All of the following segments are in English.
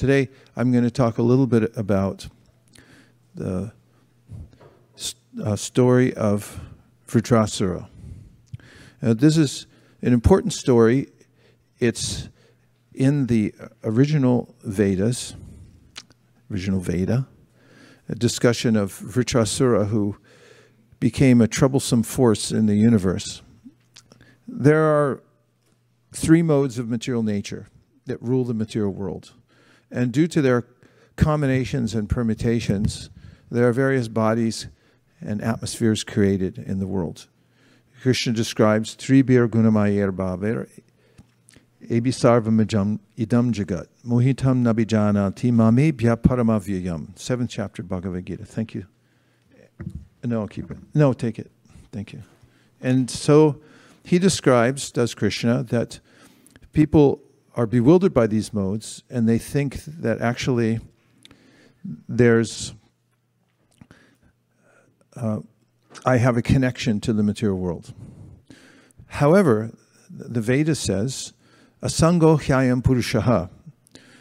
Today, I'm going to talk a little bit about the uh, story of Vritrasura. This is an important story. It's in the original Vedas, original Veda, a discussion of Vritrasura who became a troublesome force in the universe. There are three modes of material nature that rule the material world. And due to their combinations and permutations, there are various bodies and atmospheres created in the world. Krishna describes Tribir Gunamayer Bhaver, Abhisarvamajam Idam Jagat, Mohitam Nabijana Timamebhya Paramavyayam. Seventh chapter Bhagavad Gita. Thank you. No, I'll keep it. No, take it. Thank you. And so he describes, does Krishna, that people are bewildered by these modes and they think that actually there's uh, I have a connection to the material world. However, the Veda says, Asango Hyayam Purushaha.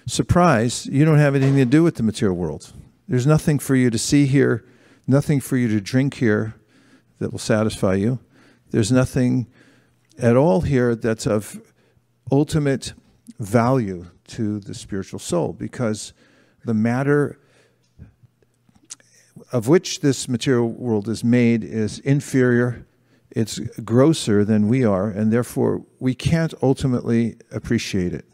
Surprise, you don't have anything to do with the material world. There's nothing for you to see here, nothing for you to drink here that will satisfy you. There's nothing at all here that's of ultimate value to the spiritual soul because the matter of which this material world is made is inferior, it's grosser than we are, and therefore we can't ultimately appreciate it.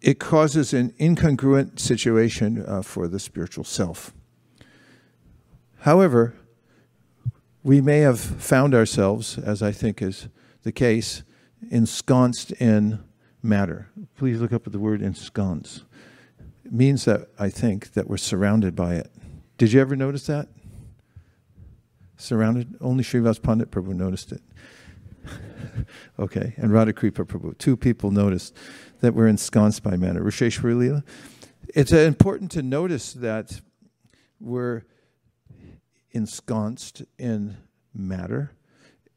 It causes an incongruent situation uh, for the spiritual self. However, we may have found ourselves, as I think is the case, ensconced in matter. Please look up the word ensconce It means that I think that we're surrounded by it. Did you ever notice that? Surrounded? Only Srivas Pandit Prabhu noticed it. okay, and Radhakripa Prabhu. Two people noticed that we're ensconced by matter. Risheshwari Leela. It's uh, important to notice that we're ensconced in matter.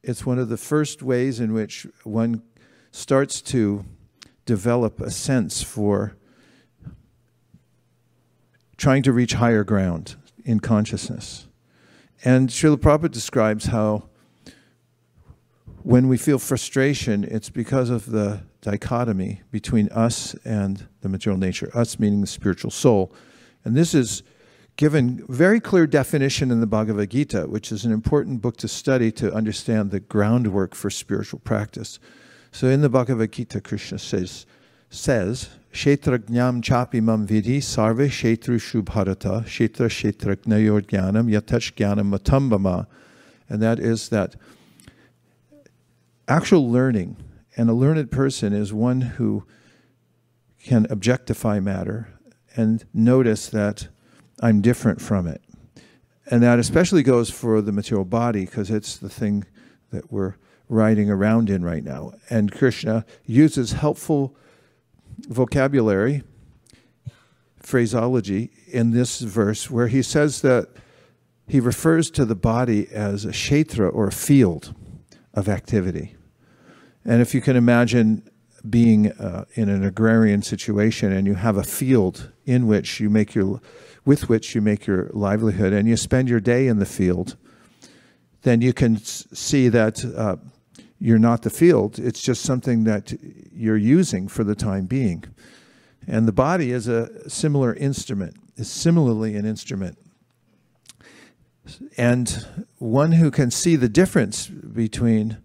It's one of the first ways in which one starts to develop a sense for trying to reach higher ground in consciousness. And Srila Prabhupada describes how when we feel frustration, it's because of the dichotomy between us and the material nature, us meaning the spiritual soul. And this is given very clear definition in the Bhagavad Gita, which is an important book to study to understand the groundwork for spiritual practice. So in the Bhagavad Gita, Krishna says, says Kshetrajnam chapi mam vidi sarve kshetru shubharata kshetra kshetrajnayor jnanam yatach jnanam matambama. And that is that actual learning, and a learned person is one who can objectify matter and notice that I'm different from it. And that especially goes for the material body because it's the thing that we're riding around in right now. And Krishna uses helpful vocabulary, phraseology in this verse where he says that he refers to the body as a kshetra or a field of activity. And if you can imagine being uh, in an agrarian situation and you have a field in which you make your with which you make your livelihood and you spend your day in the field then you can see that uh, you're not the field. It's just something that you're using for the time being. And the body is a similar instrument, is similarly an instrument. And one who can see the difference between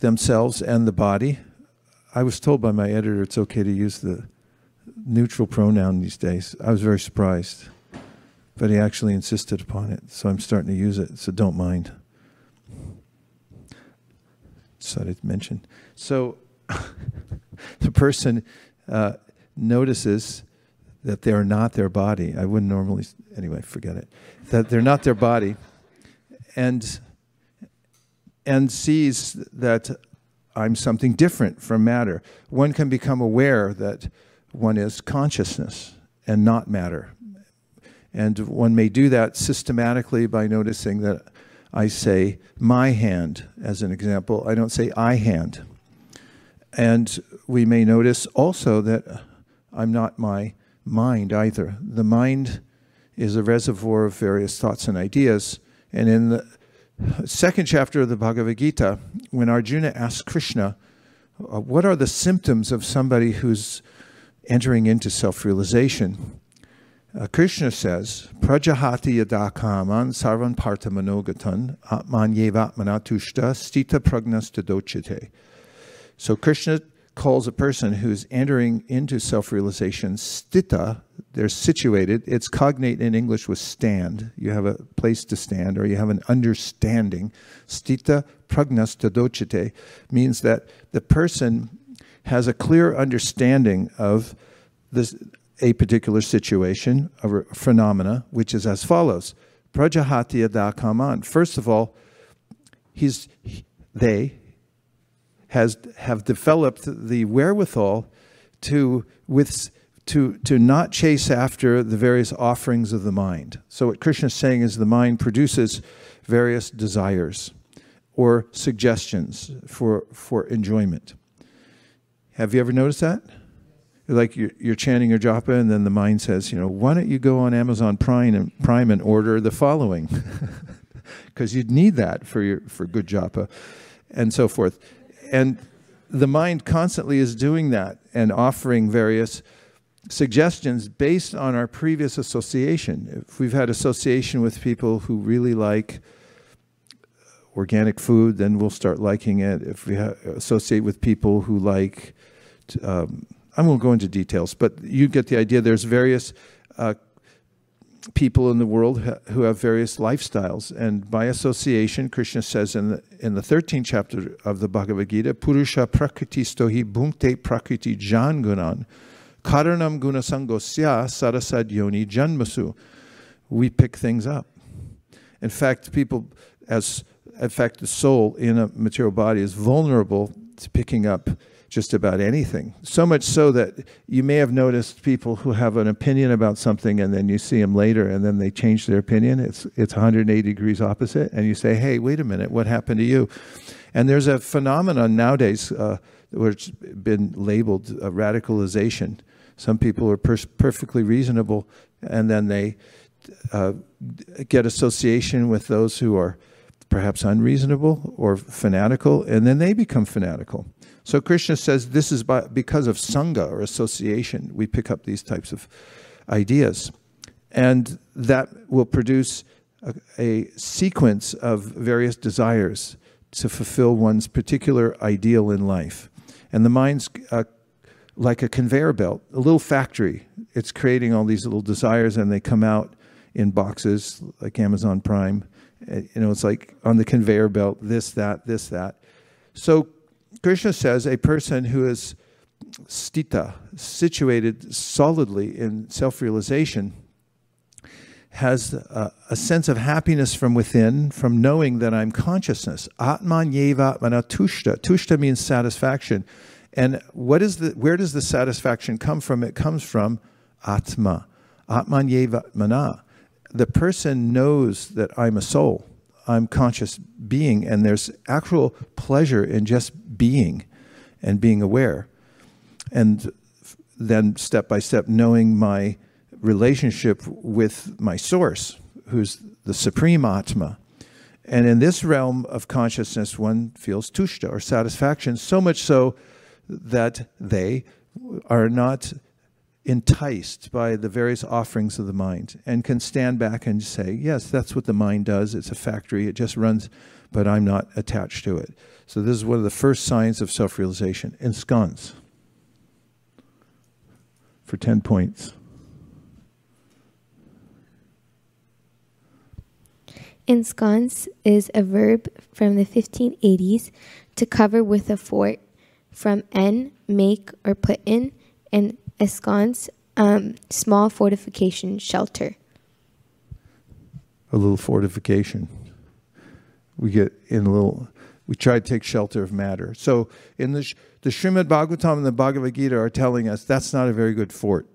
themselves and the body. I was told by my editor it's okay to use the neutral pronoun these days. I was very surprised. But he actually insisted upon it, so I'm starting to use it, so don't mind decided to mention. So the person uh, notices that they're not their body. I wouldn't normally, anyway, forget it. That they're not their body, and and sees that I'm something different from matter. One can become aware that one is consciousness and not matter. And one may do that systematically by noticing that I say my hand as an example. I don't say I hand. And we may notice also that I'm not my mind either. The mind is a reservoir of various thoughts and ideas. And in the second chapter of the Bhagavad Gita, when Arjuna asks Krishna, uh, What are the symptoms of somebody who's entering into self realization? Uh, Krishna says, Prajahati yadakaman sarvan parta manogatan atman yevatmana tushta stita pragnas tadochite. So Krishna calls a person who's entering into self-realization stita. They're situated. It's cognate in English with stand. You have a place to stand, or you have an understanding. Stita pragnas tadochite means that the person has a clear understanding of this a particular situation, a phenomena, which is as follows. Prajahati adakaman. First of all, he's, they has, have developed the wherewithal to, with, to, to not chase after the various offerings of the mind. So what Krishna is saying is the mind produces various desires or suggestions for, for enjoyment. Have you ever noticed that? like you're, you're, chanting your japa, and then the mind says, you know, why don't you go on Amazon Prime and Prime and order the following, because you'd need that for your for good japa, and so forth, and the mind constantly is doing that and offering various suggestions based on our previous association. If we've had association with people who really like organic food, then we'll start liking it. If we associate with people who like um, I won't go into details, but you get the idea. There's various uh, people in the world who have various lifestyles, and by association, Krishna says in the in the 13th chapter of the Bhagavad Gita, Purusha prakriti stohi bhunkte prakriti jangunan karanam gunasangosya sarasad yoni janmasu. We pick things up. In fact, people, as in fact, the soul in a material body is vulnerable to picking up just about anything. So much so that you may have noticed people who have an opinion about something and then you see them later and then they change their opinion. It's, it's 180 degrees opposite. And you say, hey, wait a minute, what happened to you? And there's a phenomenon nowadays uh, which has been labeled radicalization. Some people are per perfectly reasonable and then they uh, get association with those who are perhaps unreasonable or fanatical, and then they become fanatical. So Krishna says this is by, because of Sangha or association, we pick up these types of ideas. And that will produce a, a sequence of various desires to fulfill one's particular ideal in life. And the mind's uh, like a conveyor belt, a little factory. It's creating all these little desires and they come out in boxes like Amazon Prime. You know, it's like on the conveyor belt, this, that, this, that. So Krishna says a person who is stita, situated solidly in self realization, has a, a, sense of happiness from within, from knowing that I'm consciousness. Atman yeva tushta. Tushta means satisfaction. And what is the, where does the satisfaction come from? It comes from Atma. Atman yeva. The person knows that I'm a soul. I'm conscious being, and there's actual pleasure in just being and being aware. And then step by step, knowing my relationship with my source, who's the supreme Atma. And in this realm of consciousness, one feels tushta or satisfaction, so much so that they are not enticed by the various offerings of the mind and can stand back and say, yes, that's what the mind does. It's a factory, it just runs, but I'm not attached to it. So this is one of the first signs of self-realization. Ensconce for 10 points. Ensconce is a verb from the 1580s to cover with a fort from en, make or put in, and ensconce, um, small fortification shelter. A little fortification. We get in a little we try to take shelter of matter. So in the, the Srimad Bhagavatam and the Bhagavad Gita are telling us that's not a very good fort.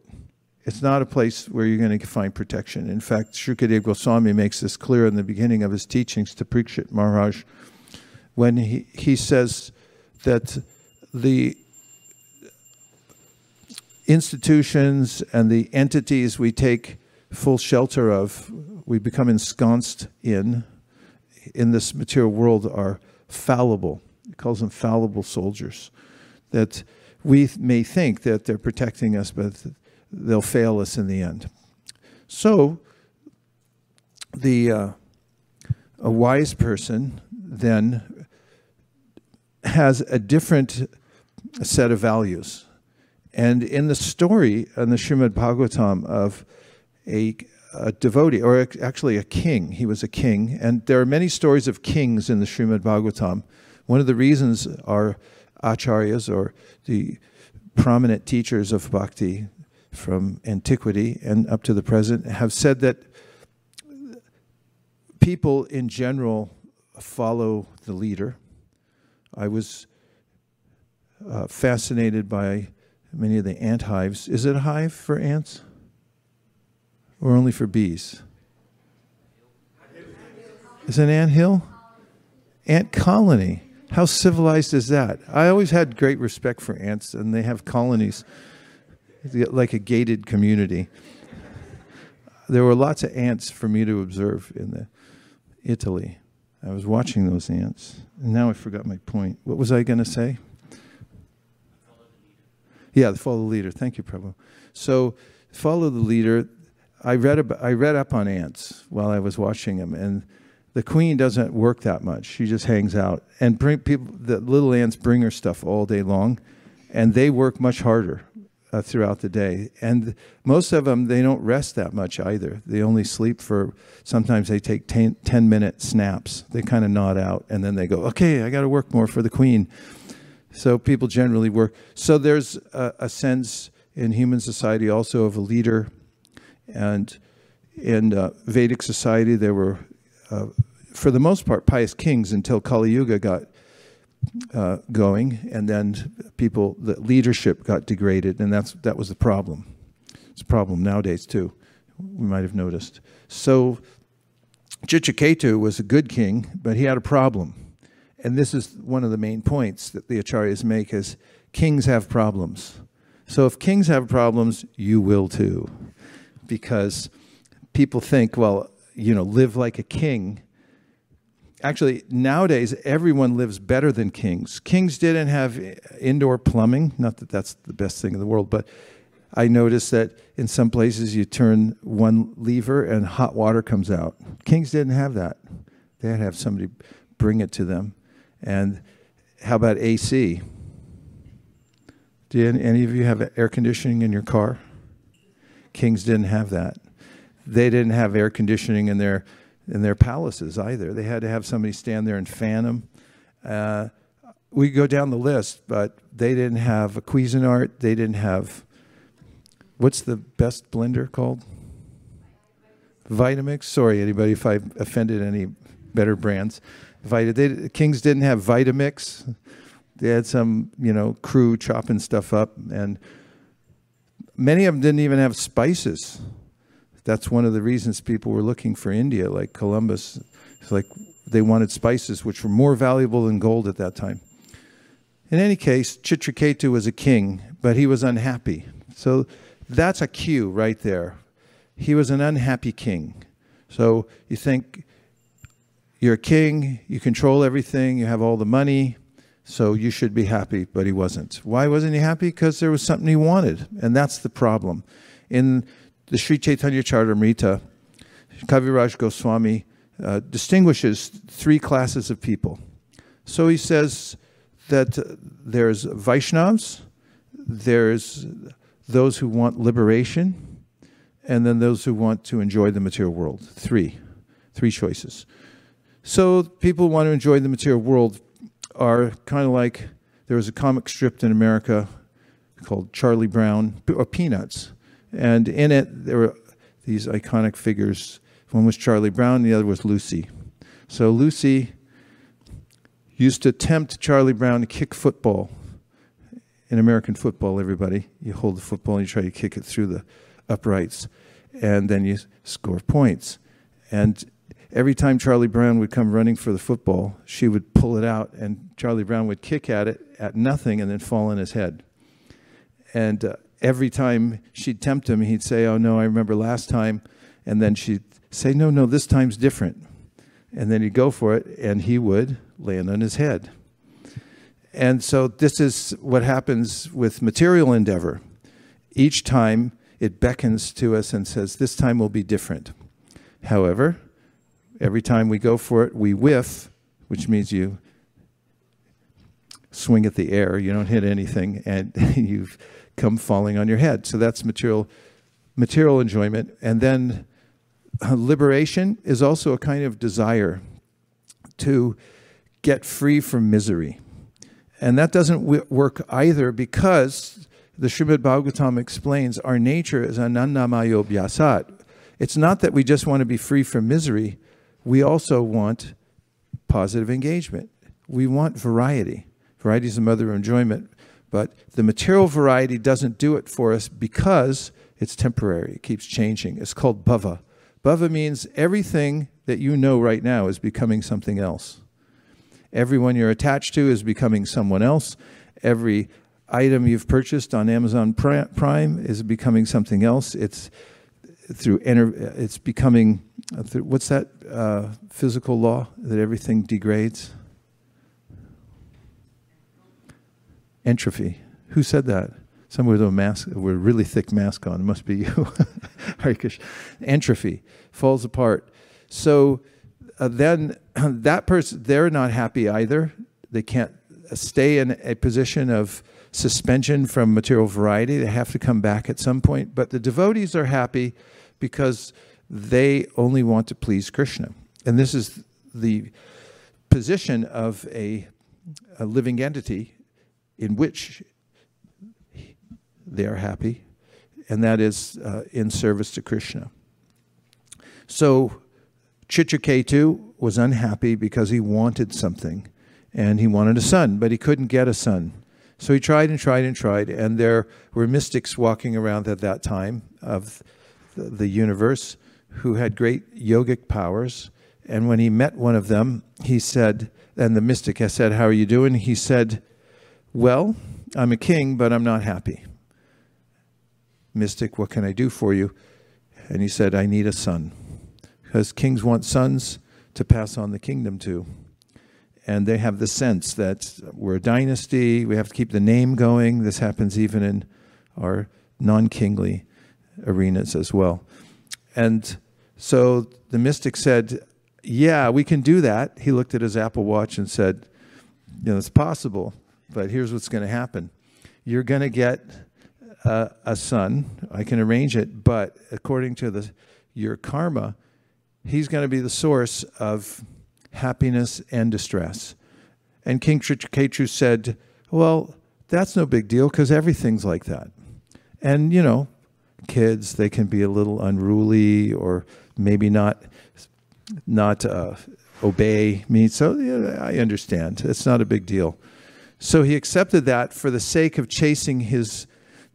It's not a place where you're going to find protection. In fact, Shukadev Goswami makes this clear in the beginning of his teachings to Parikshit Maharaj when he, he says that the institutions and the entities we take full shelter of, we become ensconced in, in this material world are fallible. He calls them fallible soldiers. That we may think that they're protecting us, but they'll fail us in the end. So, the uh, a wise person then has a different set of values. And in the story in the Srimad Bhagavatam of a, a, devotee, or actually a king, he was a king, and there are many stories of kings in the Srimad Bhagavatam. One of the reasons are acharyas, or the prominent teachers of bhakti from antiquity and up to the present, have said that people in general follow the leader. I was uh, fascinated by many of the ant hives. Is it a hive for ants? Or only for bees? Is it an ant hill? Ant colony. How civilized is that? I always had great respect for ants, and they have colonies like a gated community. There were lots of ants for me to observe in the Italy. I was watching those ants, and now I forgot my point. What was I going to say? Yeah, follow the leader. Thank you, Prabhu. So, follow the leader. I read about, I read up on ants while I was watching them, and the queen doesn't work that much. She just hangs out, and bring people. The little ants bring her stuff all day long, and they work much harder uh, throughout the day. And most of them, they don't rest that much either. They only sleep for, sometimes they take 10, 10 minute snaps. They kind of nod out and then they go, okay, I got to work more for the queen. So people generally work. So there's a, a sense in human society also of a leader. And in uh, Vedic society, there were, uh, for the most part, pious kings until Kali Yuga got uh, going, and then people, the leadership got degraded, and that's that was the problem. It's a problem nowadays too. We might have noticed. So Chitraketu was a good king, but he had a problem, and this is one of the main points that the acharyas make: is kings have problems. So if kings have problems, you will too, because people think, well, you know, live like a king. Actually nowadays everyone lives better than kings. Kings didn't have indoor plumbing. Not that that's the best thing in the world but i noticed that in some places you turn one lever and hot water comes out. Kings didn't have that. They had to have somebody bring it to them and how about ac do any of you have air conditioning in your car kings didn't have that they didn't have air conditioning in their in their palaces either. They had to have somebody stand there and fan them. Uh, we go down the list, but they didn't have a Cuisinart. They didn't have, what's the best blender called? Vitamix. Sorry, anybody, if I offended any better brands. Vita, they, Kings didn't have Vitamix. They had some, you know, crew chopping stuff up, and many of them didn't even have spices that's one of the reasons people were looking for India, like Columbus. It's like they wanted spices, which were more valuable than gold at that time. In any case, Chitraketu was a king, but he was unhappy. So that's a cue right there. He was an unhappy king. So you think you're a king, you control everything, you have all the money, so you should be happy, but he wasn't. Why wasn't he happy? Because there was something he wanted, and that's the problem. In the Sri Chaitanya Charitamrita, Kaviraj Goswami uh, distinguishes three classes of people. So he says that there's Vaishnavas, there's those who want liberation, and then those who want to enjoy the material world. Three, three choices. So people who want to enjoy the material world are kind of like there was a comic strip in America called Charlie Brown, or Peanuts. And in it, there were these iconic figures. One was Charlie Brown, the other was Lucy. So Lucy used to tempt Charlie Brown to kick football. In American football, everybody, you hold the football and you try to kick it through the uprights, and then you score points. And every time Charlie Brown would come running for the football, she would pull it out, and Charlie Brown would kick at it at nothing and then fall on his head. And uh, every time she'd tempt him, he'd say, Oh, no, I remember last time. And then she'd say, No, no, this time's different. And then he'd go for it, and he would land on his head. And so this is what happens with material endeavor. Each time it beckons to us and says, This time will be different. However, every time we go for it, we whiff, which means you swing at the air, you don't hit anything, and you've come falling on your head. So that's material, material enjoyment. And then uh, liberation is also a kind of desire to get free from misery. And that doesn't work either because the Srimad Bhagavatam explains our nature is anandamayo bhyasat. It's not that we just want to be free from misery, we also want positive engagement. We want variety. Variety is the mother of enjoyment, but the material variety doesn't do it for us because it's temporary. It keeps changing. It's called bhava. Bhava means everything that you know right now is becoming something else. Everyone you're attached to is becoming someone else. Every item you've purchased on Amazon Prime is becoming something else. It's through it's becoming what's that uh, physical law that everything degrades? Entropy. Who said that? Someone with a mask, with a really thick mask on. It must be you. Entropy falls apart. So uh, then that person, they're not happy either. They can't stay in a position of suspension from material variety. They have to come back at some point. But the devotees are happy because they only want to please Krishna. And this is the position of a, a living entity in which they are happy, and that is uh, in service to Krishna. So Chitraketu was unhappy because he wanted something, and he wanted a son, but he couldn't get a son. So he tried and tried and tried, and there were mystics walking around at that time of the, universe who had great yogic powers. And when he met one of them, he said, and the mystic has said, How are you doing? He said, Well, I'm a king, but I'm not happy. Mystic, what can I do for you? And he said, I need a son. Because kings want sons to pass on the kingdom to. And they have the sense that we're a dynasty, we have to keep the name going. This happens even in our non kingly arenas as well. And so the mystic said, Yeah, we can do that. He looked at his Apple Watch and said, You know, it's possible, but here's what's going to happen. You're going to get a, son. I can arrange it, but according to the, your karma, he's going to be the source of happiness and distress. And King Chitraketu said, Well, that's no big deal because everything's like that. And, you know, kids, they can be a little unruly or maybe not not uh, obey me. So yeah, I understand. It's not a big deal. So he accepted that for the sake of chasing his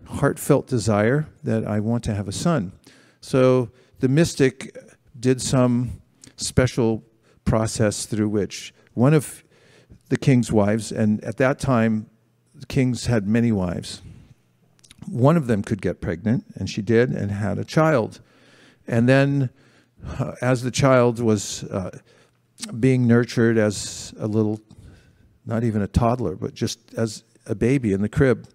heartfelt desire that I want to have a son. So the mystic did some special process through which one of the king's wives, and at that time, kings had many wives. One of them could get pregnant, and she did, and had a child. And then, uh, as the child was uh, being nurtured as a little, not even a toddler, but just as a baby in the crib,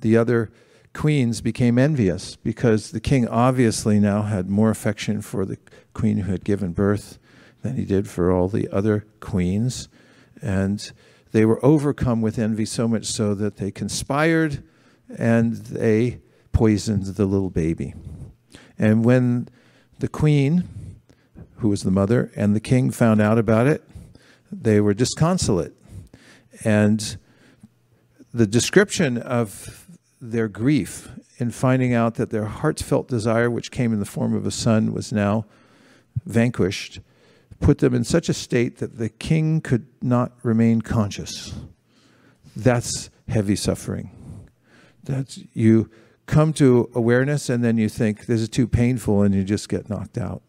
the other queens became envious because the king obviously now had more affection for the queen who had given birth than he did for all the other queens. And they were overcome with envy so much so that they conspired and they poisoned the little baby. And when the queen, who was the mother, and the king found out about it, they were disconsolate. And the description of their grief in finding out that their heartfelt desire, which came in the form of a son, was now vanquished, put them in such a state that the king could not remain conscious. That's heavy suffering. That's you come to awareness and then you think this is too painful and you just get knocked out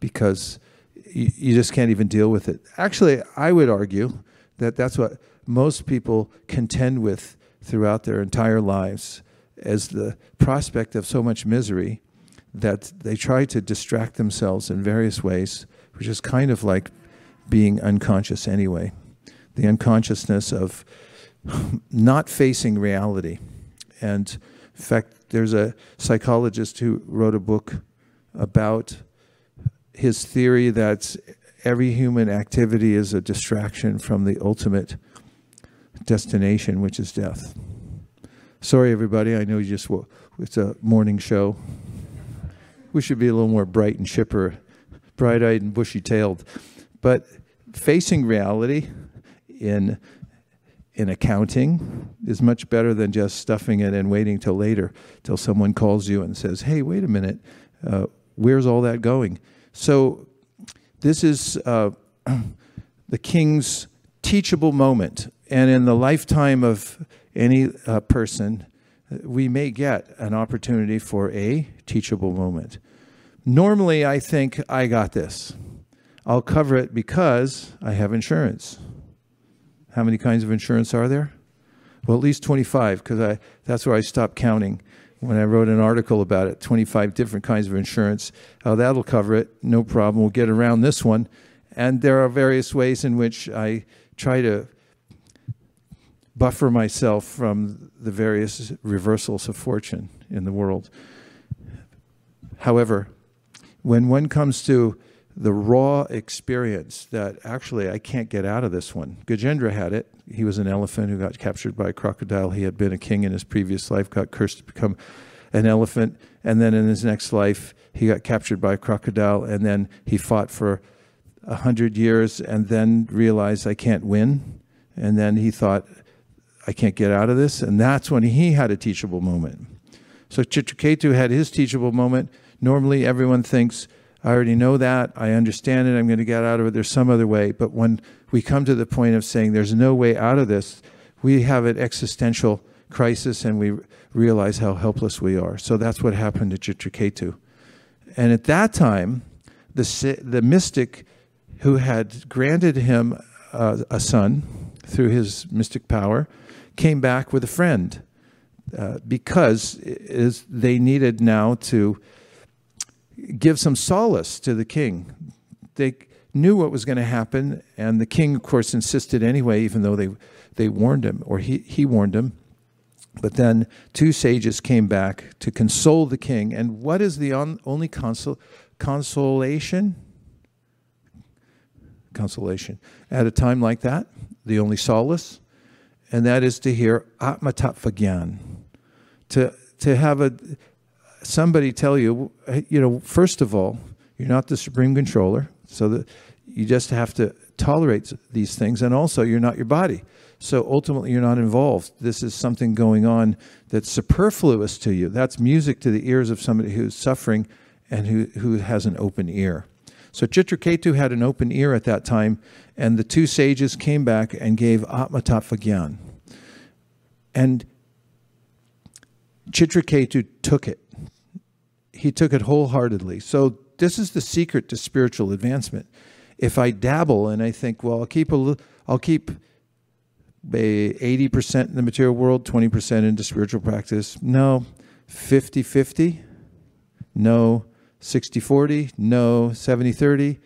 because you, you just can't even deal with it. Actually, I would argue that that's what most people contend with throughout their entire lives as the prospect of so much misery that they try to distract themselves in various ways, which is kind of like being unconscious anyway. The unconsciousness of not facing reality. And in fact, there's a psychologist who wrote a book about his theory that every human activity is a distraction from the ultimate destination, which is death. Sorry, everybody. I know you just it's a morning show. We should be a little more bright and chipper, bright-eyed and bushy-tailed. But facing reality in in accounting is much better than just stuffing it and waiting till later, till someone calls you and says, "Hey, wait a minute, uh, where's all that going?" So, this is uh, the king's teachable moment, and in the lifetime of any uh, person, we may get an opportunity for a teachable moment. Normally, I think I got this. I'll cover it because I have insurance. How many kinds of insurance are there? Well, at least 25, because that's where I stopped counting when I wrote an article about it. 25 different kinds of insurance. Oh, that'll cover it. No problem. We'll get around this one. And there are various ways in which I try to buffer myself from the various reversals of fortune in the world. However, when one comes to the raw experience that actually I can't get out of this one. Gajendra had it. He was an elephant who got captured by a crocodile. He had been a king in his previous life, got cursed to become an elephant. And then in his next life, he got captured by a crocodile. And then he fought for a hundred years and then realized I can't win. And then he thought, I can't get out of this. And that's when he had a teachable moment. So Chitraketu had his teachable moment. Normally, everyone thinks, I already know that. I understand it. I'm going to get out of it. There's some other way. But when we come to the point of saying there's no way out of this, we have an existential crisis and we realize how helpless we are. So that's what happened to Chitraketu. And at that time, the, the mystic who had granted him uh, a son through his mystic power came back with a friend uh, because is, they needed now to give some solace to the king. They knew what was going to happen, and the king, of course, insisted anyway, even though they, they warned him, or he, he warned him. But then two sages came back to console the king. And what is the on, only consol, consolation? Consolation. At a time like that, the only solace, and that is to hear Atmatattva to, to have a, somebody tell you, you know, first of all, you're not the supreme controller, so that you just have to tolerate these things, and also you're not your body. So ultimately, you're not involved. This is something going on that's superfluous to you. That's music to the ears of somebody who's suffering and who, who has an open ear. So Chitraketu had an open ear at that time, and the two sages came back and gave Atmatattva And Chitraketu took it he took it wholeheartedly. So this is the secret to spiritual advancement. If I dabble and I think, well, I'll keep a, I'll keep eighty percent in the material world, twenty percent into spiritual practice. No, 50-50. No, 60-40. No, 70-30.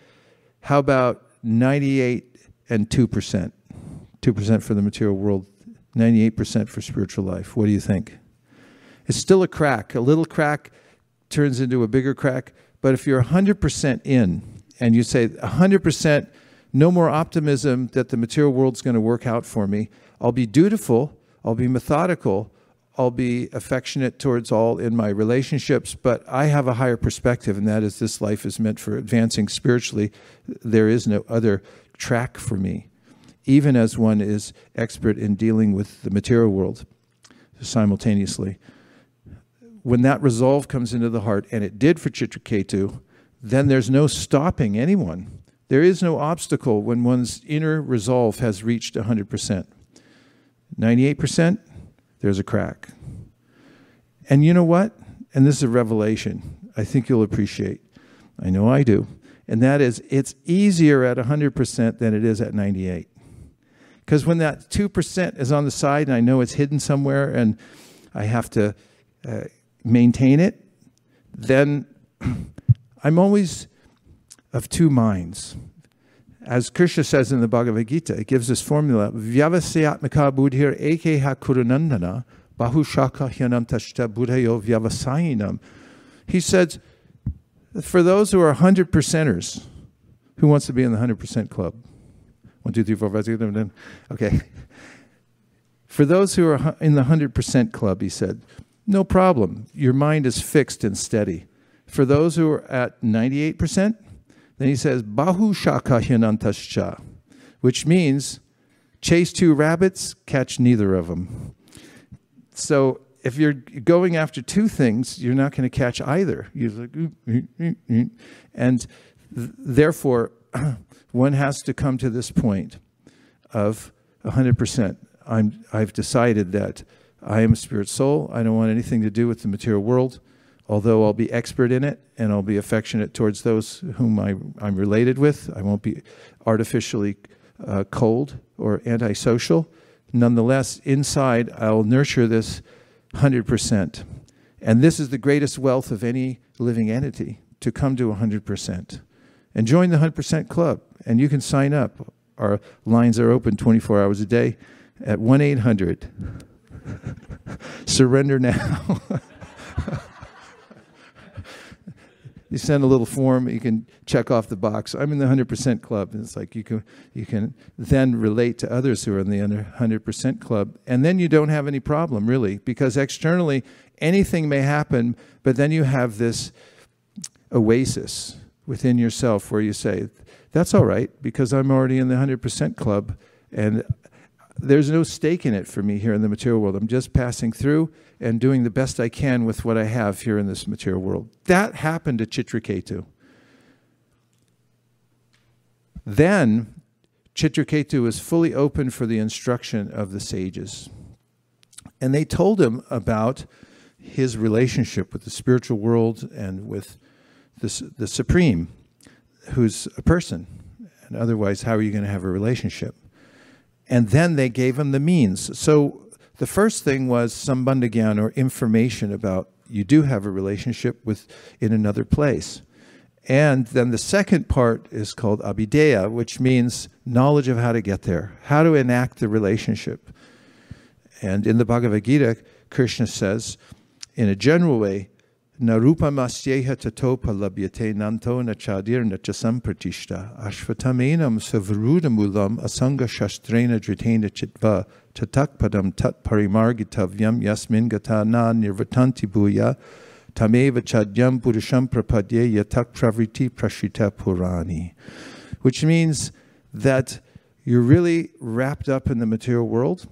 How about 98 and 2%? 2% for the material world, 98% for spiritual life. What do you think? It's still a crack, a little crack turns into a bigger crack. But if you're 100% in and you say 100%, no more optimism that the material world's going to work out for me, I'll be dutiful, I'll be methodical, I'll be affectionate towards all in my relationships, but I have a higher perspective, and that is this life is meant for advancing spiritually. There is no other track for me, even as one is expert in dealing with the material world simultaneously when that resolve comes into the heart, and it did for Chitraketu, then there's no stopping anyone. There is no obstacle when one's inner resolve has reached 100%. 98%, there's a crack. And you know what? And this is a revelation I think you'll appreciate. I know I do. And that is, it's easier at 100% than it is at 98. Because when that 2% is on the side and I know it's hidden somewhere and I have to uh, maintain it, then I'm always of two minds. As Krishna says in the Bhagavad Gita, it gives this formula, Vyavasayatmaka buddhir eke hakurunandana bahushaka hyanantashta buddhayo vyavasayinam. He said, for those who are 100 percenters, who wants to be in the 100% club? One, two, three, four, five, six, seven, ten. Okay. For those who are in the 100% club, he said, no problem. Your mind is fixed and steady. For those who are at 98%, then he says, Bahu shaka hinantascha, which means chase two rabbits, catch neither of them. So if you're going after two things, you're not going to catch either. You're like, and th therefore, one has to come to this point of 100%. I'm, I've decided that I am a spirit soul. I don't want anything to do with the material world although I'll be expert in it and I'll be affectionate towards those whom I, am related with. I won't be artificially uh, cold or antisocial. Nonetheless, inside, I'll nurture this 100%. And this is the greatest wealth of any living entity to come to 100%. And join the 100% club. And you can sign up. Our lines are open 24 hours a day at 1 800. Surrender now. you send a little form, you can check off the box. I'm in the 100% club. And it's like you can, you can then relate to others who are in the 100% club. And then you don't have any problem, really, because externally anything may happen, but then you have this oasis within yourself where you say, that's all right, because I'm already in the 100% club. And there's no stake in it for me here in the material world. I'm just passing through and doing the best I can with what I have here in this material world. That happened to Chitraketu. Then Chitraketu was fully open for the instruction of the sages. And they told him about his relationship with the spiritual world and with the, the Supreme, who's a person. And otherwise, how are you going to have a relationship? And then they gave him the means. So the first thing was some sambandhagyan or information about you do have a relationship with in another place. And then the second part is called abhideya, which means knowledge of how to get there, how to enact the relationship. And in the Bhagavad Gita, Krishna says, in a general way, Narupamasyeha tatopa labhyate nanto nachadir nachasam ashvatamenam savrudamulam asanga shastrena dritena chitva. Tatakpadam tat parimargitavyam yasmin gata na nirvatanti bhuya. Tameva chadyam purusham prapadye yatak pravriti prashita purani. Which means that you're really wrapped up in the material world,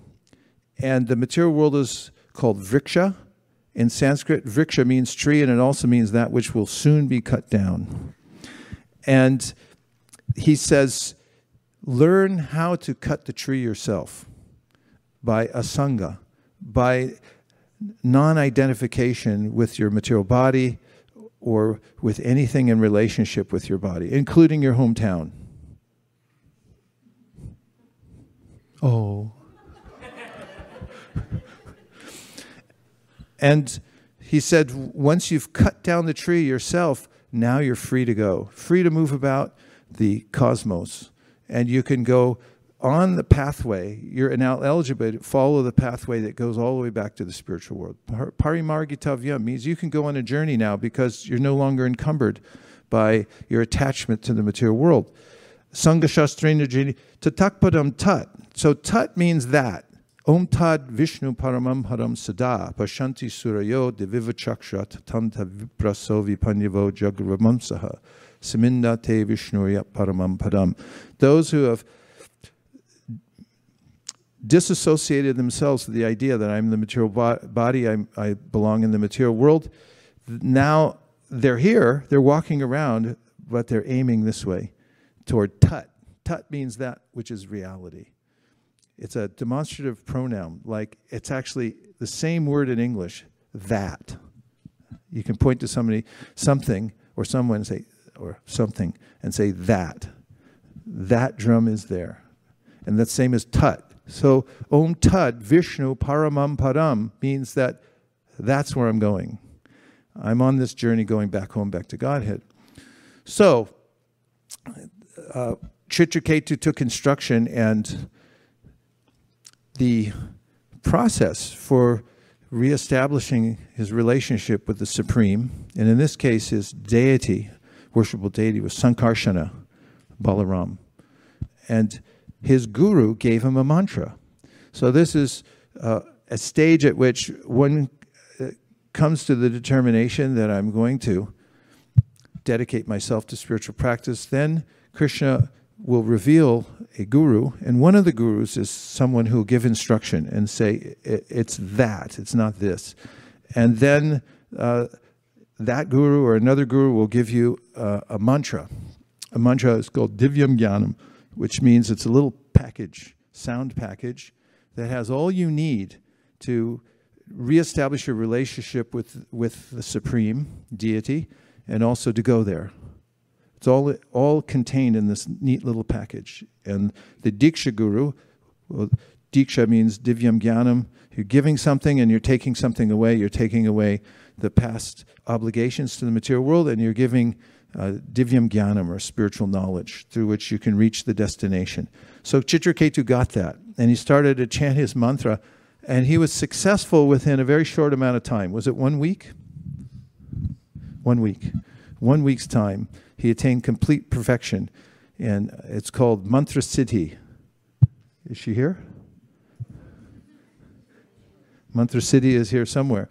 and the material world is called vriksha, in Sanskrit, vriksha means tree, and it also means that which will soon be cut down. And he says, learn how to cut the tree yourself by asanga, by non identification with your material body or with anything in relationship with your body, including your hometown. Oh. And he said, once you've cut down the tree yourself, now you're free to go, free to move about the cosmos. And you can go on the pathway. You're now eligible to follow the pathway that goes all the way back to the spiritual world. Parimargitavya means you can go on a journey now because you're no longer encumbered by your attachment to the material world. Sangashastrena tatakpadam tat. So tat means that. Om Tad Vishnu Paramam Haram Sada Pashanti Surayo Devivachakshat Tanta Vipraso Vipanyavo Jagravamsaha Saminda Te Vishnuya Paramam Padam. Those who have disassociated themselves with the idea that I'm the material body, I'm, I belong in the material world, now they're here, they're walking around, but they're aiming this way toward Tut. Tut means that which is reality. It's a demonstrative pronoun, like it's actually the same word in English, that. You can point to somebody, something, or someone say, or something, and say that. That drum is there. And that same as tut. So Om Tud, Vishnu Paramam Param means that That's where I'm going. I'm on this journey going back home, back to Godhead. So, uh, Chitraketu took instruction, and the process for reestablishing his relationship with the Supreme, and in this case, his deity, worshipable deity, was Sankarshana, Balaram. And his guru gave him a mantra. So, this is uh, a stage at which one uh, comes to the determination that I'm going to dedicate myself to spiritual practice, then Krishna will reveal a guru, and one of the gurus is someone who will give instruction and say, it's that, it's not this. And then uh, that guru or another guru will give you uh, a mantra. A mantra is called Divyam Gyanam, which means it's a little package, sound package, that has all you need to reestablish your relationship with, with the Supreme Deity and also to go there. It's all, all contained in this neat little package. And the Diksha Guru, well, Diksha means Divyam Gyanam. You're giving something and you're taking something away. You're taking away the past obligations to the material world and you're giving uh, Divyam Gyanam or spiritual knowledge through which you can reach the destination. So Chitraketu got that and he started to chant his mantra and he was successful within a very short amount of time. Was it one week? One week. One week's time, he attained complete perfection. And it's called Mantra Siddhi. Is she here? Mantra Siddhi is here somewhere.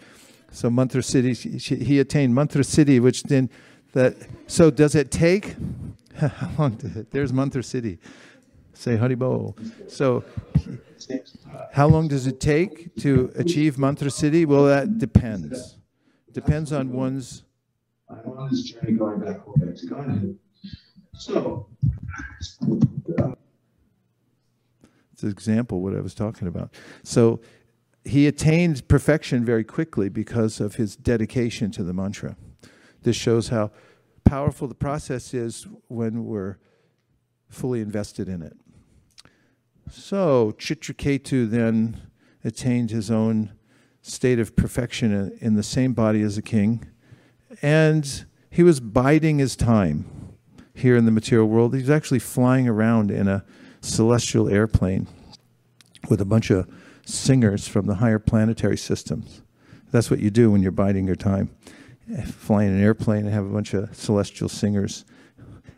So Mantra Siddhi, she, he attained Mantra Siddhi, which then that. So does it take? How long did it? There's Mantra Siddhi. Say Haribol. So how long does it take to achieve Mantra Siddhi? Well, that depends. Depends on one's. I'm on this journey going back home back to Godhead. So. Uh, it's an example what I was talking about. So he attained perfection very quickly because of his dedication to the mantra. This shows how powerful the process is when we're fully invested in it. So Chitraketu then attained his own state of perfection in the same body as a king, and he was biding his time here in the material world. He was actually flying around in a celestial airplane with a bunch of singers from the higher planetary systems. That's what you do when you're biding your time. Flying an airplane and have a bunch of celestial singers.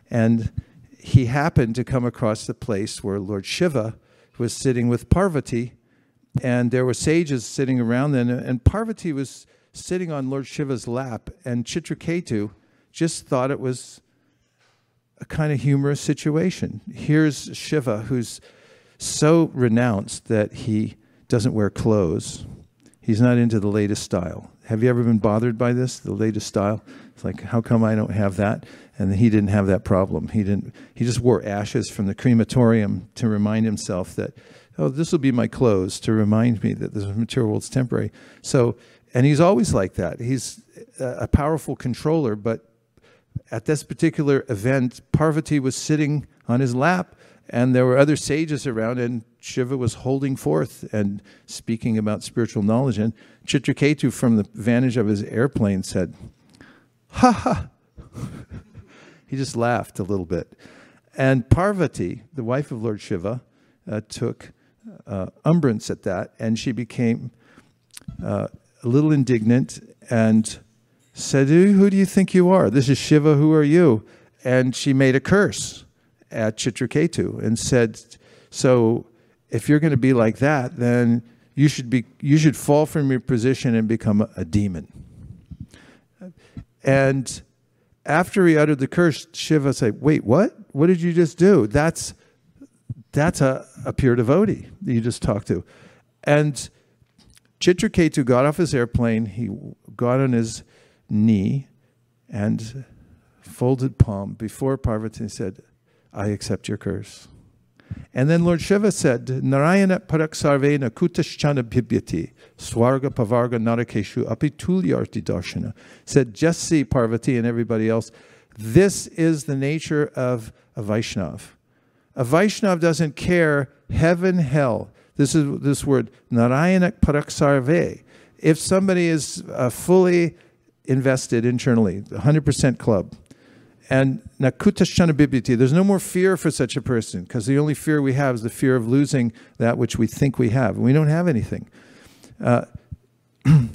And he happened to come across the place where Lord Shiva was sitting with Parvati, and there were sages sitting around them, and Parvati was sitting on Lord Shiva's lap, and Chitraketu just thought it was a kind of humorous situation. Here's Shiva, who's so renounced that he doesn't wear clothes. He's not into the latest style. Have you ever been bothered by this, the latest style? It's like, how come I don't have that? And he didn't have that problem. He didn't. He just wore ashes from the crematorium to remind himself that, oh, this will be my clothes to remind me that this material world's temporary. So, and he's always like that. He's a powerful controller, but at this particular event, Parvati was sitting on his lap, and there were other sages around, and Shiva was holding forth and speaking about spiritual knowledge. And Chitraketu, from the vantage of his airplane, said, Ha ha! he just laughed a little bit. And Parvati, the wife of Lord Shiva, uh, took uh, umbrance at that, and she became uh, a little indignant and said, Who do you think you are? This is Shiva, who are you? And she made a curse at Chitraketu and said, So if you're going to be like that, then you should, be, you should fall from your position and become a, a demon. And after he uttered the curse, Shiva said, Wait, what? What did you just do? That's, that's a, a pure devotee that you just talked to. And Chitraketu got off his airplane, he got on his knee and folded palm before Parvati and said, I accept your curse. And then Lord Shiva said, Narayana paraksarvena kutaschana bhibyati, swarga pavarga narakeshu apitulyarti darshana. Said, just see Parvati and everybody else. This is the nature of a Vaishnav. A Vaishnav doesn't care heaven, hell. This is this word, Narayana paraksarve. if somebody is uh, fully invested internally, 100% club, and nakutashana bibhiti, there's no more fear for such a person because the only fear we have is the fear of losing that which we think we have. We don't have anything. Uh,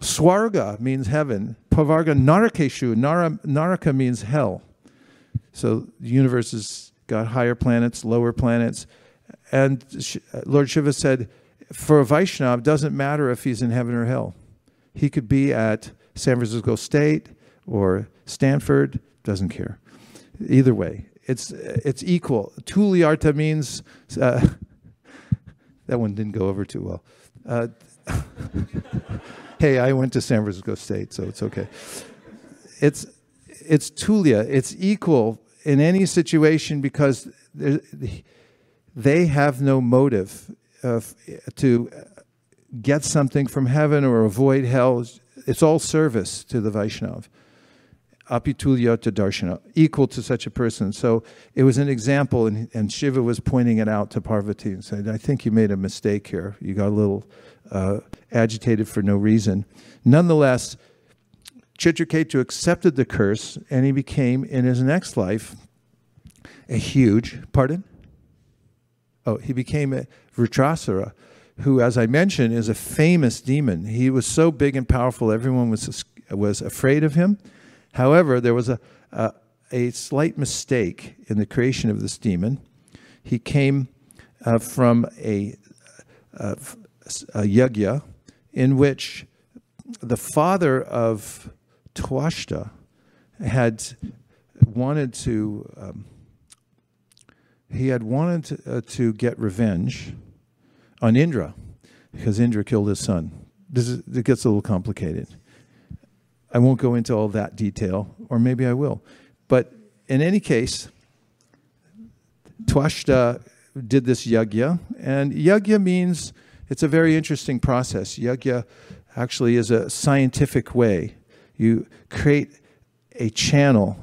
Swarga means heaven. Pavarga narakeshu. Nara, naraka means hell. So the universe has got higher planets, lower planets. And Lord Shiva said, for a Vaishnav, doesn't matter if he's in heaven or hell. He could be at San Francisco State or Stanford, doesn't care. Either way, it's, it's equal. Tuliarta means, uh, that one didn't go over too well. Uh, hey, I went to San Francisco State, so it's okay. It's, it's Tulia, it's equal in any situation because they have no motive of, to get something from heaven or avoid hell. It's all service to the Vaishnav. Apitulya darshana, equal to such a person. So it was an example, and, and Shiva was pointing it out to Parvati and said, I think you made a mistake here. You got a little uh, agitated for no reason. Nonetheless, Chitraketu accepted the curse, and he became, in his next life, a huge, pardon? Oh, he became a Vritrasura, who, as I mentioned, is a famous demon. He was so big and powerful, everyone was, was afraid of him. However, there was a, a, a slight mistake in the creation of this demon. He came uh, from a, a, a yagya in which the father of Twashta had wanted to um, he had wanted to, uh, to, get revenge on Indra because Indra killed his son. This is, it gets a little complicated. I won't go into all that detail, or maybe I will. But in any case, Twashta did this yagya, and yagya means it's a very interesting process. Yagya actually is a scientific way. You create a channel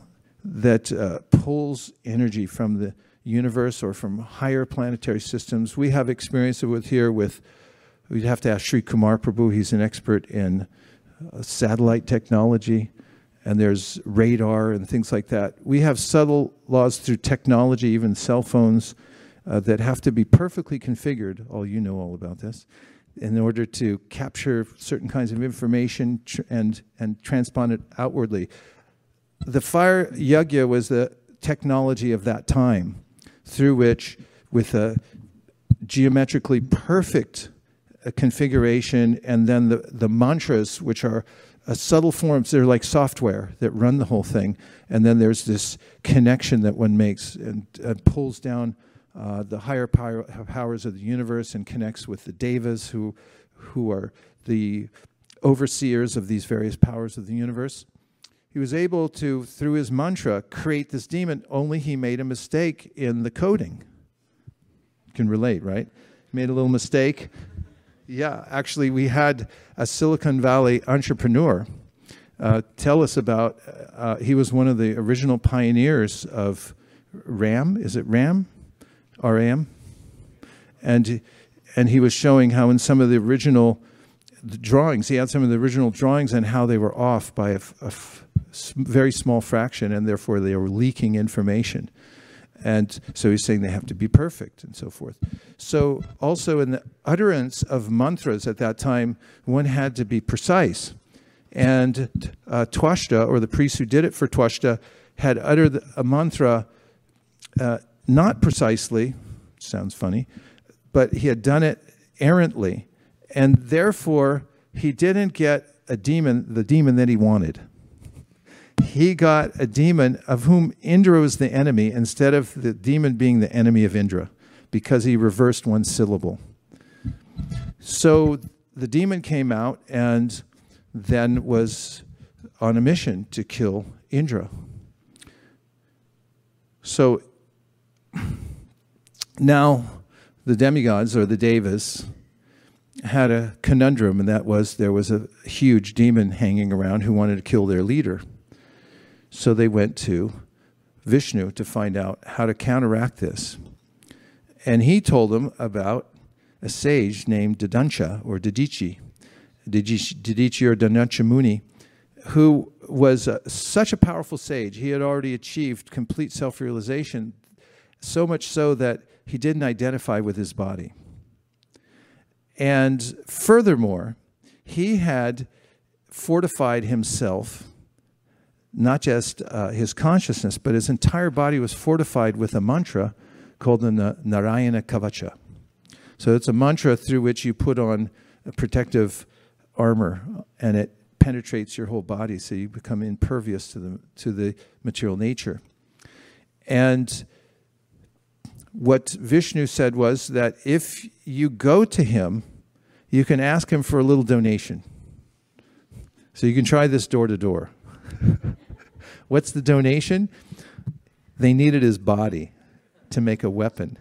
that uh, pulls energy from the universe or from higher planetary systems. We have experience with here with, we'd have to ask Sri Kumar Prabhu, he's an expert in uh, satellite technology, and there's radar and things like that. We have subtle laws through technology, even cell phones, uh, that have to be perfectly configured. All you know all about this, in order to capture certain kinds of information and and transpond it outwardly. The fire yagya was the technology of that time, through which, with a geometrically perfect configuration, and then the, the mantras, which are uh, subtle forms, they're like software that run the whole thing. And then there's this connection that one makes and uh, pulls down uh, the higher power, powers of the universe and connects with the devas, who, who are the overseers of these various powers of the universe. He was able to, through his mantra, create this demon, only he made a mistake in the coding. You can relate, right? Made a little mistake, yeah, actually, we had a Silicon Valley entrepreneur uh, tell us about. Uh, he was one of the original pioneers of RAM. Is it RAM? RAM? And and he was showing how in some of the original drawings, he had some of the original drawings and how they were off by a, a very small fraction, and therefore they are leaking information. And so he's saying they have to be perfect and so forth. So also in the utterance of mantras at that time, one had to be precise. And uh, Twashta, or the priest who did it for Twashta, had uttered a mantra uh, not precisely, sounds funny, but he had done it errantly. And therefore, he didn't get a demon, the demon that he wanted he got a demon of whom Indra was the enemy instead of the demon being the enemy of Indra because he reversed one syllable. So the demon came out and then was on a mission to kill Indra. So now the demigods or the devas had a conundrum, and that was there was a huge demon hanging around who wanted to kill their leader. So they went to Vishnu to find out how to counteract this. And he told them about a sage named Dadancha or Dadichi. Didichi or Danachamuni, who was uh, such a powerful sage. He had already achieved complete self realization, so much so that he didn't identify with his body. And furthermore, he had fortified himself, not just uh, his consciousness, but his entire body was fortified with a mantra called the Narayana Kavacha. So it's a mantra through which you put on a protective armor and it penetrates your whole body so you become impervious to the, to the material nature. And what Vishnu said was that if you go to him, you can ask him for a little donation. So you can try this door to door. What's the donation? They needed his body to make a weapon.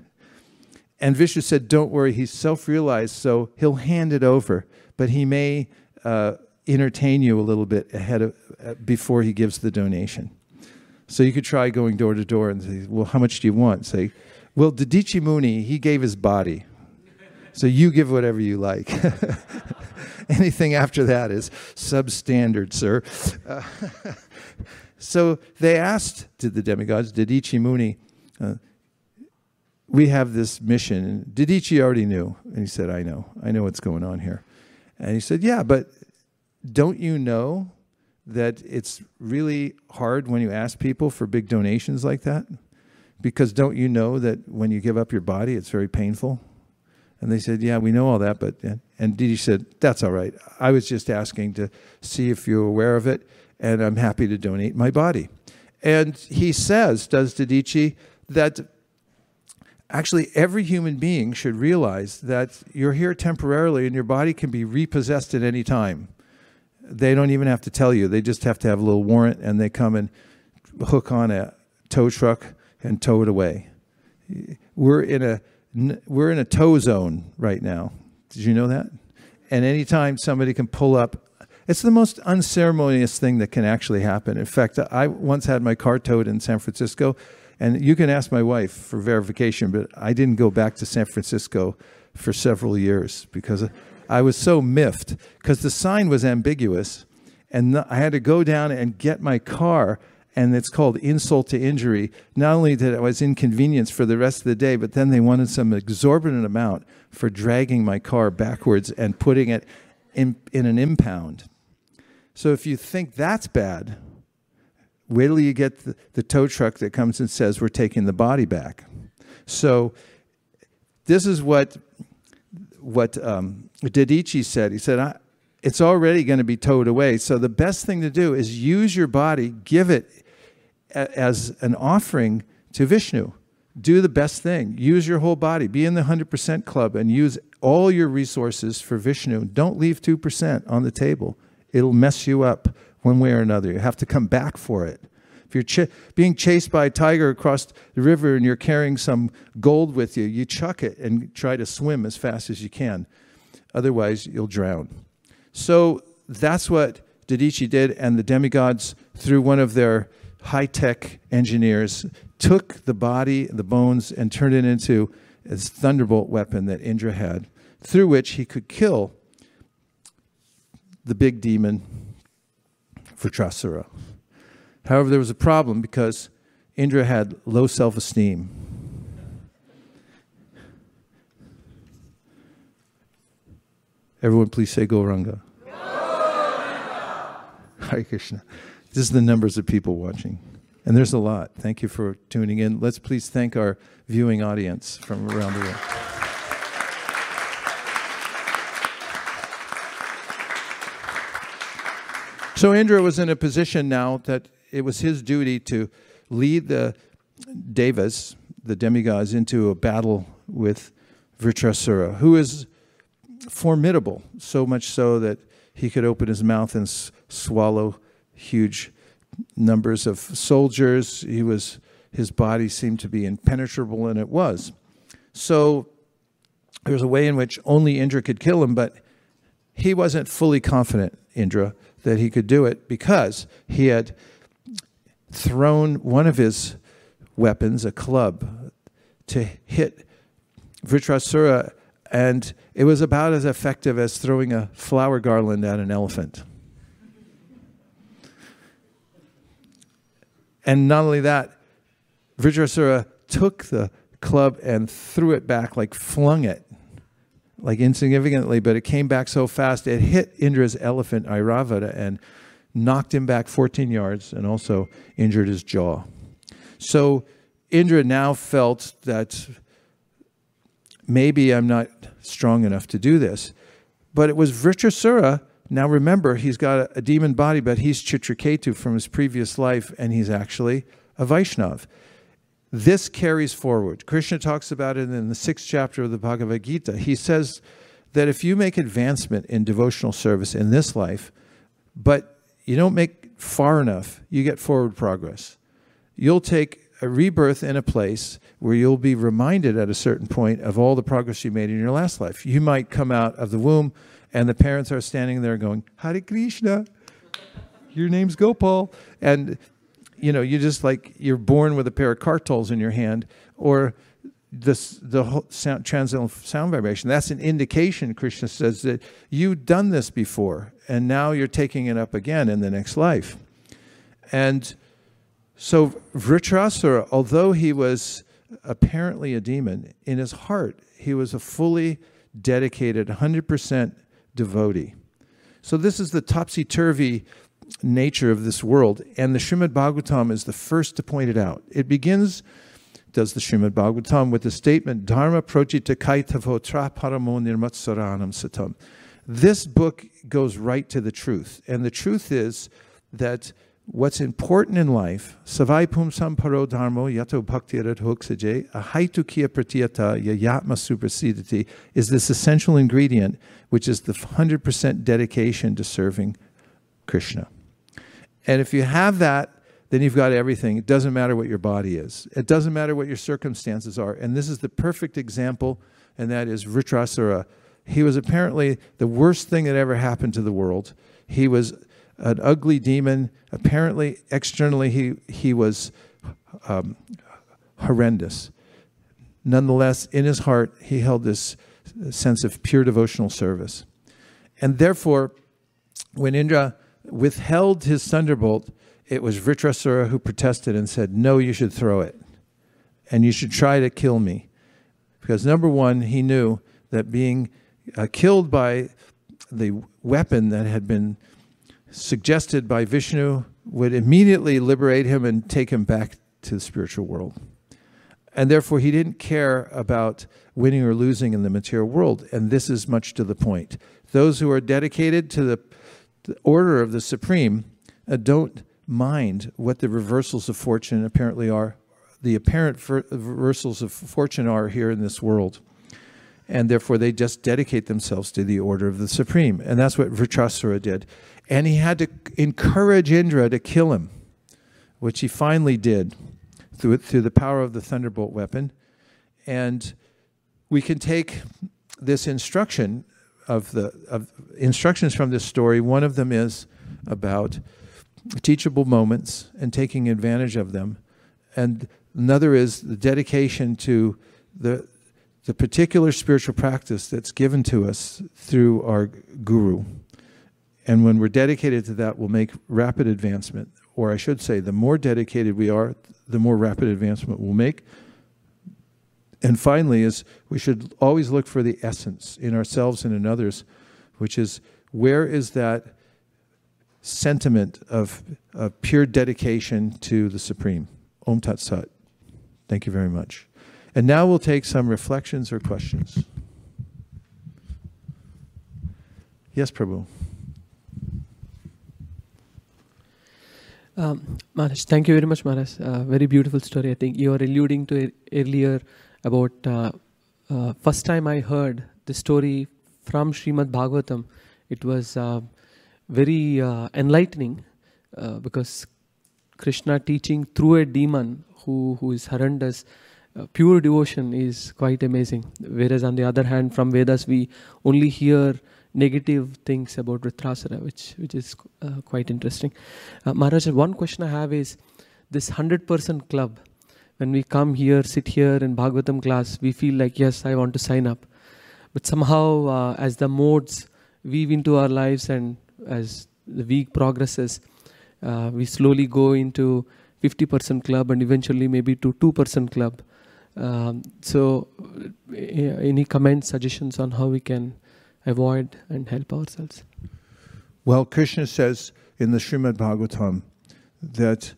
And Vishnu said, Don't worry, he's self realized, so he'll hand it over, but he may uh, entertain you a little bit ahead of, uh, before he gives the donation. So you could try going door to door and say, Well, how much do you want? Say, Well, Didichi Muni, he gave his body. So you give whatever you like. Anything after that is substandard, sir. Uh, so they asked to the demigods, Didichi Muni, uh, we have this mission. And Didichi already knew. And he said, I know. I know what's going on here. And he said, Yeah, but don't you know that it's really hard when you ask people for big donations like that? Because don't you know that when you give up your body, it's very painful? And they said, Yeah, we know all that. But, and, and Didi said, That's all right. I was just asking to see if you're aware of it, and I'm happy to donate my body. And he says, does Didichi, that actually every human being should realize that you're here temporarily and your body can be repossessed at any time. They don't even have to tell you. They just have to have a little warrant and they come and hook on a tow truck and tow it away. We're in a we're in a tow zone right now. Did you know that? And anytime somebody can pull up it's the most unceremonious thing that can actually happen. In fact, I once had my car towed in San Francisco and you can ask my wife for verification, but I didn't go back to San Francisco for several years because I was so miffed because the sign was ambiguous. And I had to go down and get my car, and it's called insult to injury. Not only did I was inconvenienced for the rest of the day, but then they wanted some exorbitant amount for dragging my car backwards and putting it in, in an impound. So if you think that's bad, Wait till you get the, the tow truck that comes and says, We're taking the body back. So, this is what, what um, Didichi said. He said, It's already going to be towed away. So, the best thing to do is use your body, give it a, as an offering to Vishnu. Do the best thing. Use your whole body. Be in the 100% club and use all your resources for Vishnu. Don't leave 2% on the table. It'll mess you up one way or another. You have to come back for it. If you're ch being chased by a tiger across the river and you're carrying some gold with you, you chuck it and try to swim as fast as you can. Otherwise, you'll drown. So that's what Didichi did, and the demigods, through one of their high tech engineers, took the body, the bones, and turned it into this thunderbolt weapon that Indra had, through which he could kill the big demon Vritrasura. However, there was a problem because Indra had low self esteem. Everyone, please say Gauranga. Hare Krishna. This is the numbers of people watching. And there's a lot. Thank you for tuning in. Let's please thank our viewing audience from around the world. So Indra was in a position now that it was his duty to lead the devas, the demigods, into a battle with Vritrasura, who is formidable, so much so that he could open his mouth and swallow huge numbers of soldiers. He was his body seemed to be impenetrable, and it was. So there was a way in which only Indra could kill him, but he wasn't fully confident, Indra, that he could do it because he had thrown one of his weapons, a club, to hit Vritrasura And it was about as effective as throwing a flower garland at an elephant. And not only that, Vritrasura took the club and threw it back, like flung it, like insignificantly, but it came back so fast it hit Indra's elephant Airavata and knocked him back 14 yards and also injured his jaw. So Indra now felt that maybe I'm not strong enough to do this. But it was Vritrasura. Now remember, he's got a, a demon body, but he's Chitraketu from his previous life, and he's actually a Vaishnav. This carries forward. Krishna talks about it in the sixth chapter of the Bhagavad Gita. He says that if you make advancement in devotional service in this life, but you don't make far enough, you get forward progress. You'll take a rebirth in a place where you'll be reminded at a certain point of all the progress you made in your last life. You might come out of the womb and the parents are standing there going, Hare Krishna, your name's Gopal. And, you know, you just like, you're born with a pair of kartals in your hand or this, the whole sound, transcendental sound vibration. That's an indication, Krishna says, that you've done this before and now you're taking it up again in the next life. And so Vritrasura, although he was apparently a demon, in his heart, he was a fully dedicated, 100% devotee. So this is the topsy-turvy nature of this world, and the Srimad Bhagavatam is the first to point it out. It begins, does the Srimad Bhagavatam, with the statement, Dharma prochita kaitavotra paramo nirmatsaranam satam. This book goes right to the truth, and the truth is that what's important in life, savai pum samparo dharmo yato bhakti radhoksaje, ahaitu kia pratyata yayatma suprasidati, is this essential ingredient, which is the 100% dedication to serving Krishna. And if you have that, then you've got everything. It doesn't matter what your body is. It doesn't matter what your circumstances are. And this is the perfect example, and that is Vritrasura. He was apparently the worst thing that ever happened to the world. He was an ugly demon. Apparently, externally, he, he was um, horrendous. Nonetheless, in his heart, he held this sense of pure devotional service. And therefore, when Indra withheld his thunderbolt, it was Vritrasura who protested and said, No, you should throw it. And you should try to kill me. Because number one, he knew that being uh, killed by the weapon that had been suggested by Vishnu would immediately liberate him and take him back to the spiritual world. And therefore, he didn't care about winning or losing in the material world. And this is much to the point. Those who are dedicated to the, the order of the Supreme uh, don't mind what the reversals of fortune apparently are, the apparent reversals of fortune are here in this world. And therefore, they just dedicate themselves to the order of the Supreme. And that's what Vritrasura did. And he had to encourage Indra to kill him, which he finally did through, through the power of the thunderbolt weapon. And we can take this instruction of the of instructions from this story. One of them is about teachable moments and taking advantage of them. And another is the dedication to the, the particular spiritual practice that's given to us through our guru. And when we're dedicated to that, we'll make rapid advancement. Or I should say, the more dedicated we are, the more rapid advancement we'll make. And finally, is we should always look for the essence in ourselves and in others, which is where is that sentiment of, of pure dedication to the Supreme? Om Tat Sat. Thank you very much. And now we'll take some reflections or questions. Yes, Prabhu. Um, Maharaj, thank you very much, Maharaj. Uh, very beautiful story. I think you were alluding to earlier about uh, uh, first time I heard the story from Srimad Bhagavatam. It was uh, very uh, enlightening uh, because Krishna teaching through a demon who, who is horrendous. pure devotion is quite amazing. Whereas on the other hand, from Vedas, we only hear negative things about Vritrasura, which, which is uh, quite interesting. Uh, Maharaj, one question I have is this 100% club. When we come here, sit here in Bhagavatam class, we feel like, yes, I want to sign up. but somehow, uh, as the modes weave into our lives and as the week progresses, uh, we slowly go into 50% club and eventually maybe to 2% club. Um, so, uh, any comments, suggestions on how we can avoid and help ourselves? Well, Krishna says in the Srimad Bhagavatam that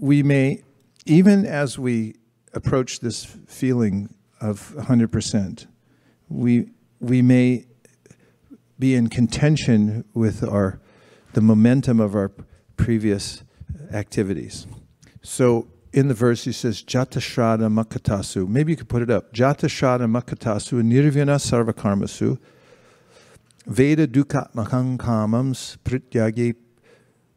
we may, even as we approach this feeling of 100%, we, we may be in contention with our, the momentum of our previous activities. So in the verse he says, Jata Makatasu. Maybe you could put it up. Jata Makatasu Nirvana Sarvakarmasu Veda Dukkha Mahankamams Prityagi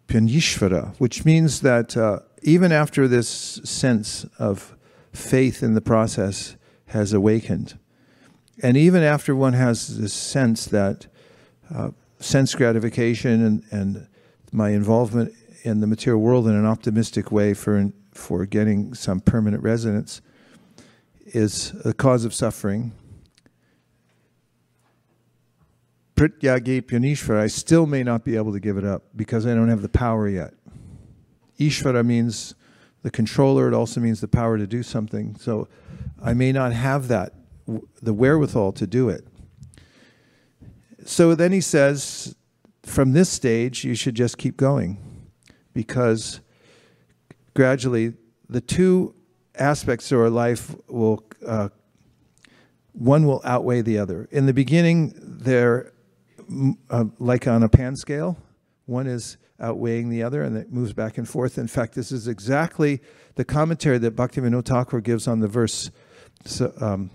Pyanyishvara, which means that uh, even after this sense of faith in the process has awakened, and even after one has this sense that uh, sense gratification and, and my involvement in the material world in an optimistic way for, for getting some permanent residence is a cause of suffering. Prityage Pyanishvara, I still may not be able to give it up because I don't have the power yet. Ishvara means the controller, it also means the power to do something. So I may not have that, the wherewithal to do it. So then he says, from this stage, you should just keep going because gradually the two aspects of our life will, uh, one will outweigh the other. In the beginning, they're uh, like on a pan scale, one is outweighing the other and it moves back and forth. In fact, this is exactly the commentary that Bhaktivinoda Thakur gives on the verse. So, um,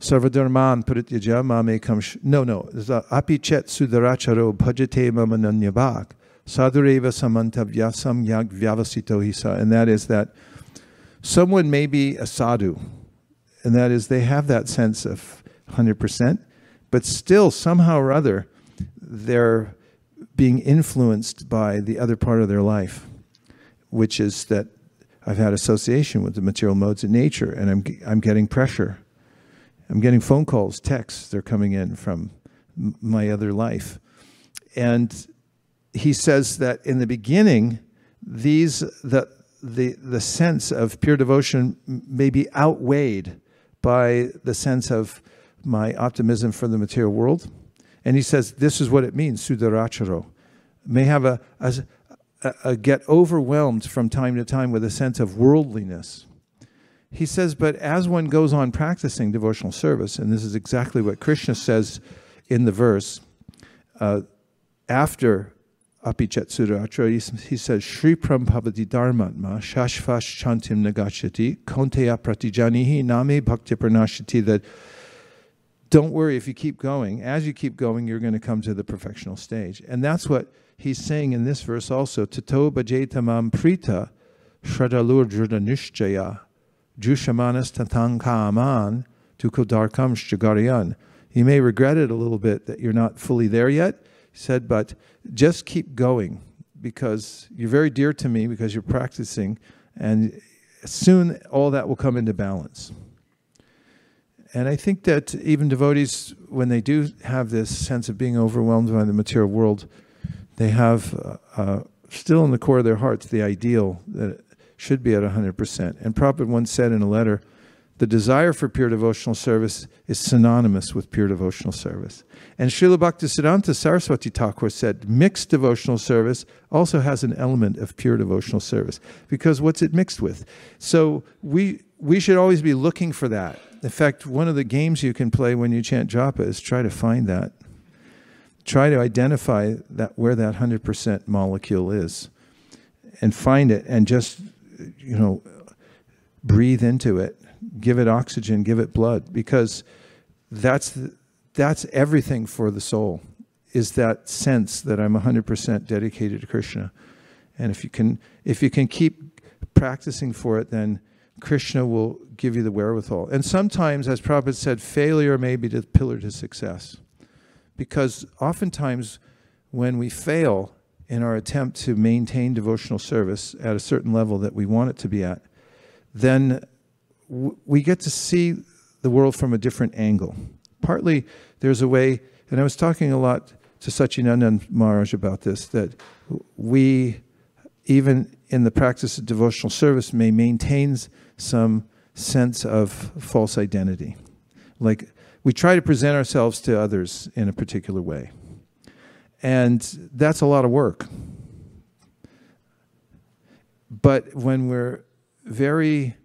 Sarvadharman parityaja mame kam No, no. Api chet sudaracharo bhajate mamananyabhak. Sadhureva samantavyasam yag vyavasito hisa. And that is that someone may be a sadhu. And that is they have that sense of 100%. But still, somehow or other, they're being influenced by the other part of their life, which is that I've had association with the material modes of nature and I'm, I'm getting pressure I'm getting phone calls, texts, they're coming in from my other life. And he says that in the beginning, these the the the sense of pure devotion may be outweighed by the sense of my optimism for the material world. And he says this is what it means, sudaracharo. May have a, a, a get overwhelmed from time to time with a sense of worldliness he says, but as one goes on practicing devotional service, and this is exactly what Krishna says in the verse, uh, after Apichat Suratra, he, says, Shri Prambhavati Dharmatma Shashvash Chantim Nagachati Konteya Pratijanihi Name Bhakti Pranashati that don't worry if you keep going. As you keep going, you're going to come to the perfectional stage. And that's what he's saying in this verse also. Tato bhajetamam prita shradalur nishjaya Jushamanas tatankaman tukodarkam shagariyan. You may regret it a little bit that you're not fully there yet, he said, but just keep going because you're very dear to me because you're practicing, and soon all that will come into balance. And I think that even devotees, when they do have this sense of being overwhelmed by the material world, they have uh, uh, still in the core of their hearts the ideal that should be at 100%. And Prabhupada once said in a letter, the desire for pure devotional service is synonymous with pure devotional service. And Srila Bhaktisiddhanta Saraswati Thakur said, mixed devotional service also has an element of pure devotional service. Because what's it mixed with? So we, we should always be looking for that. In fact, one of the games you can play when you chant japa is try to find that. Try to identify that where that 100% molecule is and find it and just you know, breathe into it, give it oxygen, give it blood, because that's that's everything for the soul. Is that sense that I'm 100% dedicated to Krishna, and if you can if you can keep practicing for it, then Krishna will give you the wherewithal. And sometimes, as Prabhupada said, failure may be the pillar to success, because oftentimes when we fail, in our attempt to maintain devotional service at a certain level that we want it to be at, then we get to see the world from a different angle. partly there's a way, and I was talking a lot to Sachinandan Maharaj about this, that we, even in the practice of devotional service, may maintain some sense of false identity. Like we try to present ourselves to others in a particular way. And that's a lot of work. But when we're very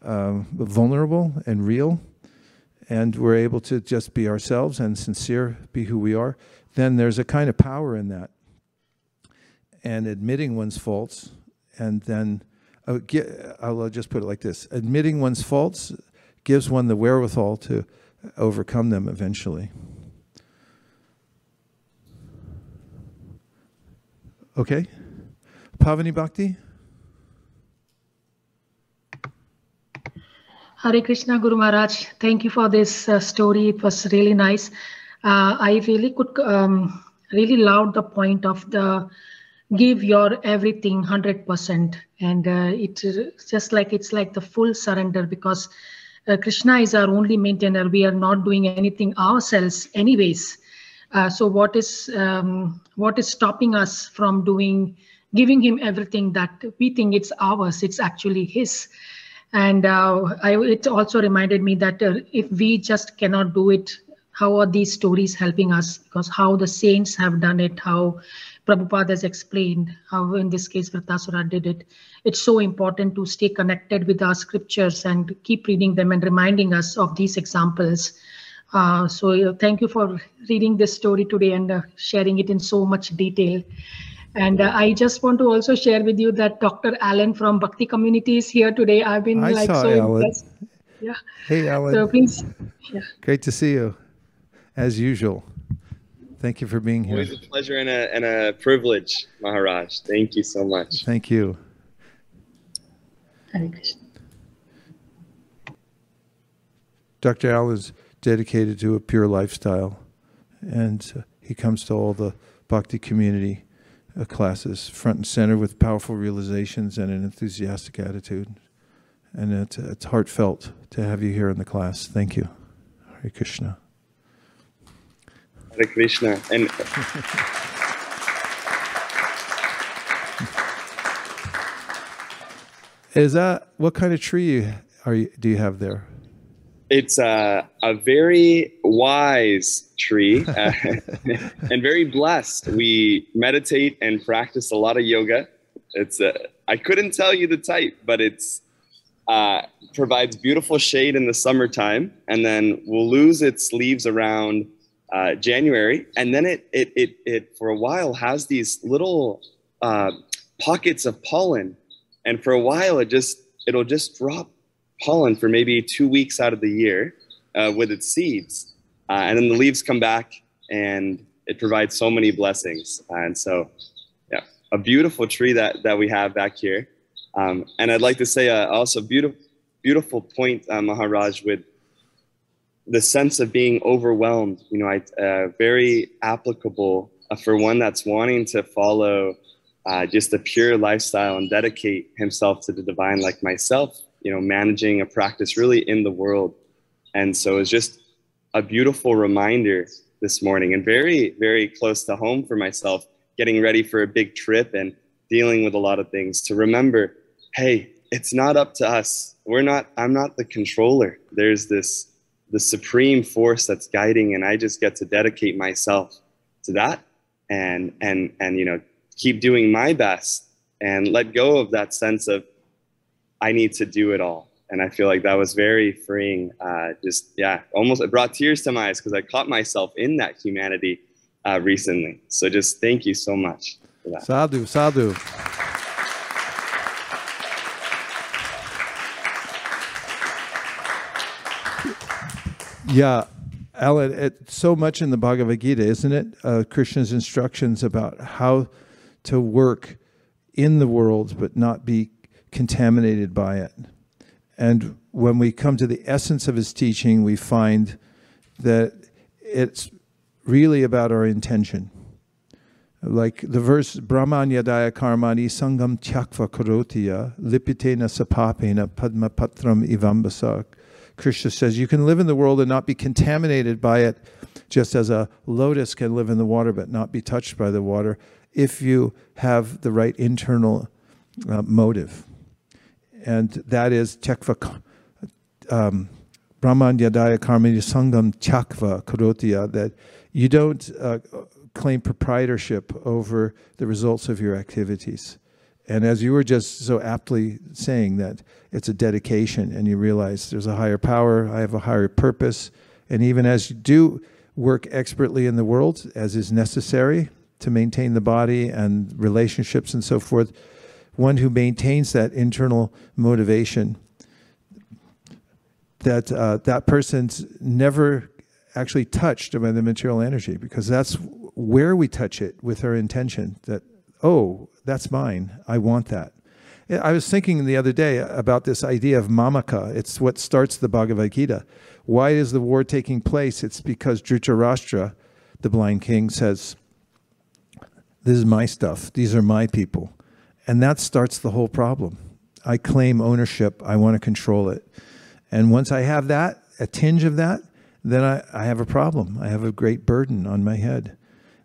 um, vulnerable and real, and we're able to just be ourselves and sincere, be who we are, then there's a kind of power in that. And admitting one's faults, and then I'll just put it like this admitting one's faults gives one the wherewithal to overcome them eventually. Okay? Pavani Bhakti? Hare Krishna Guru Maharaj, thank you for this uh, story. It was really nice. Uh, I really could um, really love the point of the give your everything 100% and uh, it's just like it's like the full surrender because uh, krishna is our only maintainer. We are not doing anything ourselves anyways. Uh, so what is um, what is stopping us from doing giving him everything that we think it's ours it's actually his. And uh, I, it also reminded me that uh, if we just cannot do it how are these stories helping us? Because how the saints have done it how Prabhupada has explained how, in this case, Vritrasura did it. It's so important to stay connected with our scriptures and keep reading them and reminding us of these examples. Uh, so, uh, thank you for reading this story today and uh, sharing it in so much detail. And uh, I just want to also share with you that Dr. Allen from Bhakti Community is here today. I've been I like so Alan. impressed. Yeah. Hey, Alan. So please. Yeah. Great to see you, as usual. Thank you for being here. Always a pleasure and a, and a privilege, Maharaj. Thank you so much. Thank you. Hare Krishna. Dr. Al is dedicated to a pure lifestyle, and uh, he comes to all the bhakti community uh, classes front and center with powerful realizations and an enthusiastic attitude. And it's, it's heartfelt to have you here in the class. Thank you. Hare Krishna. Hare Krishna. And Is that what kind of tree are you, do you have there? it's a, a very wise tree uh, and very blessed. We meditate and practice a lot of yoga. It's a, I couldn't tell you the type, but it's uh, provides beautiful shade in the summertime, and then will lose its leaves around uh, January, and then it, it it it for a while has these little uh, pockets of pollen, and for a while it just it'll just drop pollen for maybe two weeks out of the year uh, with its seeds, uh, and then the leaves come back, and it provides so many blessings. And so, yeah, a beautiful tree that that we have back here. Um, and I'd like to say uh, also beautiful, beautiful point, uh, Maharaj, with the sense of being overwhelmed. You know, I uh, very applicable uh, for one that's wanting to follow uh, just a pure lifestyle and dedicate himself to the divine, like myself. You know, managing a practice really in the world, and so it's just a beautiful reminder this morning, and very, very close to home for myself, getting ready for a big trip and dealing with a lot of things. To remember hey, it's not up to us. We're not, I'm not the controller. There's this, the supreme force that's guiding, and I just get to dedicate myself to that and, and, and, you know, keep doing my best and let go of that sense of I need to do it all. And I feel like that was very freeing. Uh, just, yeah, almost, it brought tears to my eyes because I caught myself in that humanity uh, recently. So just thank you so much for that. Sadhu, sadhu. Yeah, Alan, it's so much in the Bhagavad Gita, isn't it? Uh, Krishna's instructions about how to work in the world but not be contaminated by it. And when we come to the essence of his teaching, we find that it's really about our intention. Like the verse, Brahman yadaya karmani sangam tyakva karotiya lipitena sapapena padma patram ivambasa Krishna says you can live in the world and not be contaminated by it, just as a lotus can live in the water but not be touched by the water, if you have the right internal uh, motive. And that is tekva, um, Brahman Yadaya Karmanya Sangam Chakva Karotiya, that you don't uh, claim proprietorship over the results of your activities. And as you were just so aptly saying that it's a dedication and you realize there's a higher power, I have a higher purpose. And even as you do work expertly in the world, as is necessary to maintain the body and relationships and so forth, one who maintains that internal motivation, that uh, that person's never actually touched by the material energy because that's where we touch it with our intention that oh that's mine i want that i was thinking the other day about this idea of mamaka. It's what starts the bhagavad gita. Why is the war taking place? It's because dhritarashtra the blind king says this is my stuff. These are my people. And that starts the whole problem. I claim ownership. I want to control it. And once i have that a tinge of that then I, I have a problem. I have a great burden on my head.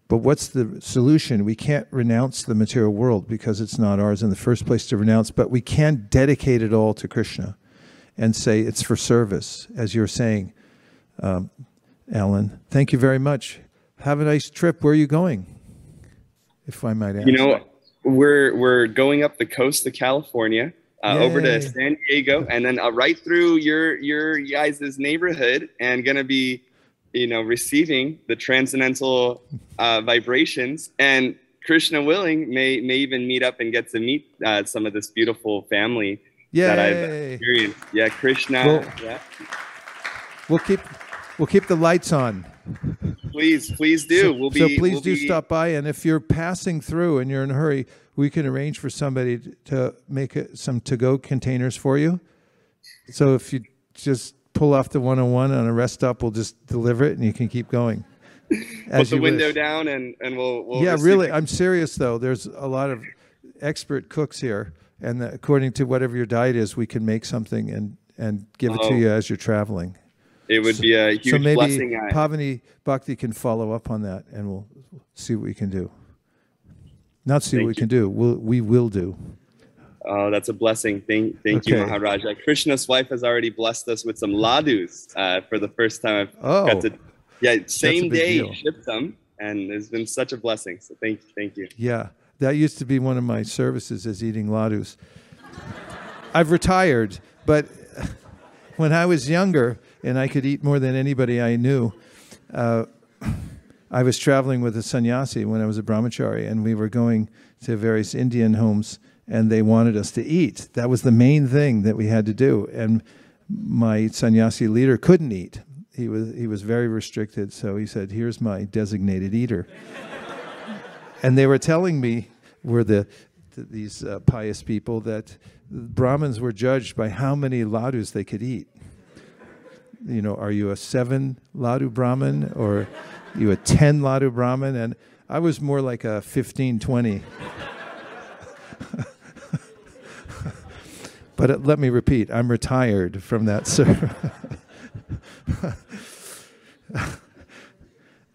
But what's the solution? We can't renounce the material world because it's not ours in the first place to renounce, but we can dedicate it all to Krishna and say it's for service, as you're saying, um, Alan. Thank you very much. Have a nice trip. Where are you going? If I might ask. You know, we're we're going up the coast of California uh, over to San Diego, and then uh, right through your your guys' neighborhood, and gonna be, you know, receiving the transcendental uh, vibrations. And Krishna willing, may may even meet up and get to meet uh, some of this beautiful family Yay. that I've experienced. Yeah, Krishna. Well, yeah. We'll keep we'll keep the lights on. Please, please do. So, we'll be. so please we'll do be, stop by, and if you're passing through and you're in a hurry, we can arrange for somebody to make it, some to-go containers for you. So if you just pull off the 101 on a rest stop, we'll just deliver it, and you can keep going. Put the window wish. down, and and we'll. we'll yeah, really. It. I'm serious though. There's a lot of expert cooks here, and the, according to whatever your diet is, we can make something and and give it to oh. you as you're traveling. It would so, be a huge so maybe blessing. Pavani Bhakti can follow up on that, and we'll see what we can do. Not see thank what we you. can do. We'll, we will do. Oh, that's a blessing. Thank, thank okay. you, Maharaja. Krishna's wife has already blessed us with some ladus uh, for the first time. I've oh, got to, yeah, same day deal. shipped them, and it's been such a blessing. So thank, thank you. Yeah, that used to be one of my services as eating ladus. I've retired, but when I was younger and I could eat more than anybody I knew, uh, I was traveling with a sannyasi when I was a brahmachari, and we were going to various Indian homes, and they wanted us to eat. That was the main thing that we had to do. And my sannyasi leader couldn't eat. He was he was very restricted, so he said, "Here's my designated eater." and they were telling me, were the, the these uh, pious people that Brahmins were judged by how many ladus they could eat. You know, are you a seven ladu Brahmin or you a 10 Ladu Brahmin, and I was more like a 15, 20. But uh, let me repeat, I'm retired from that, sir.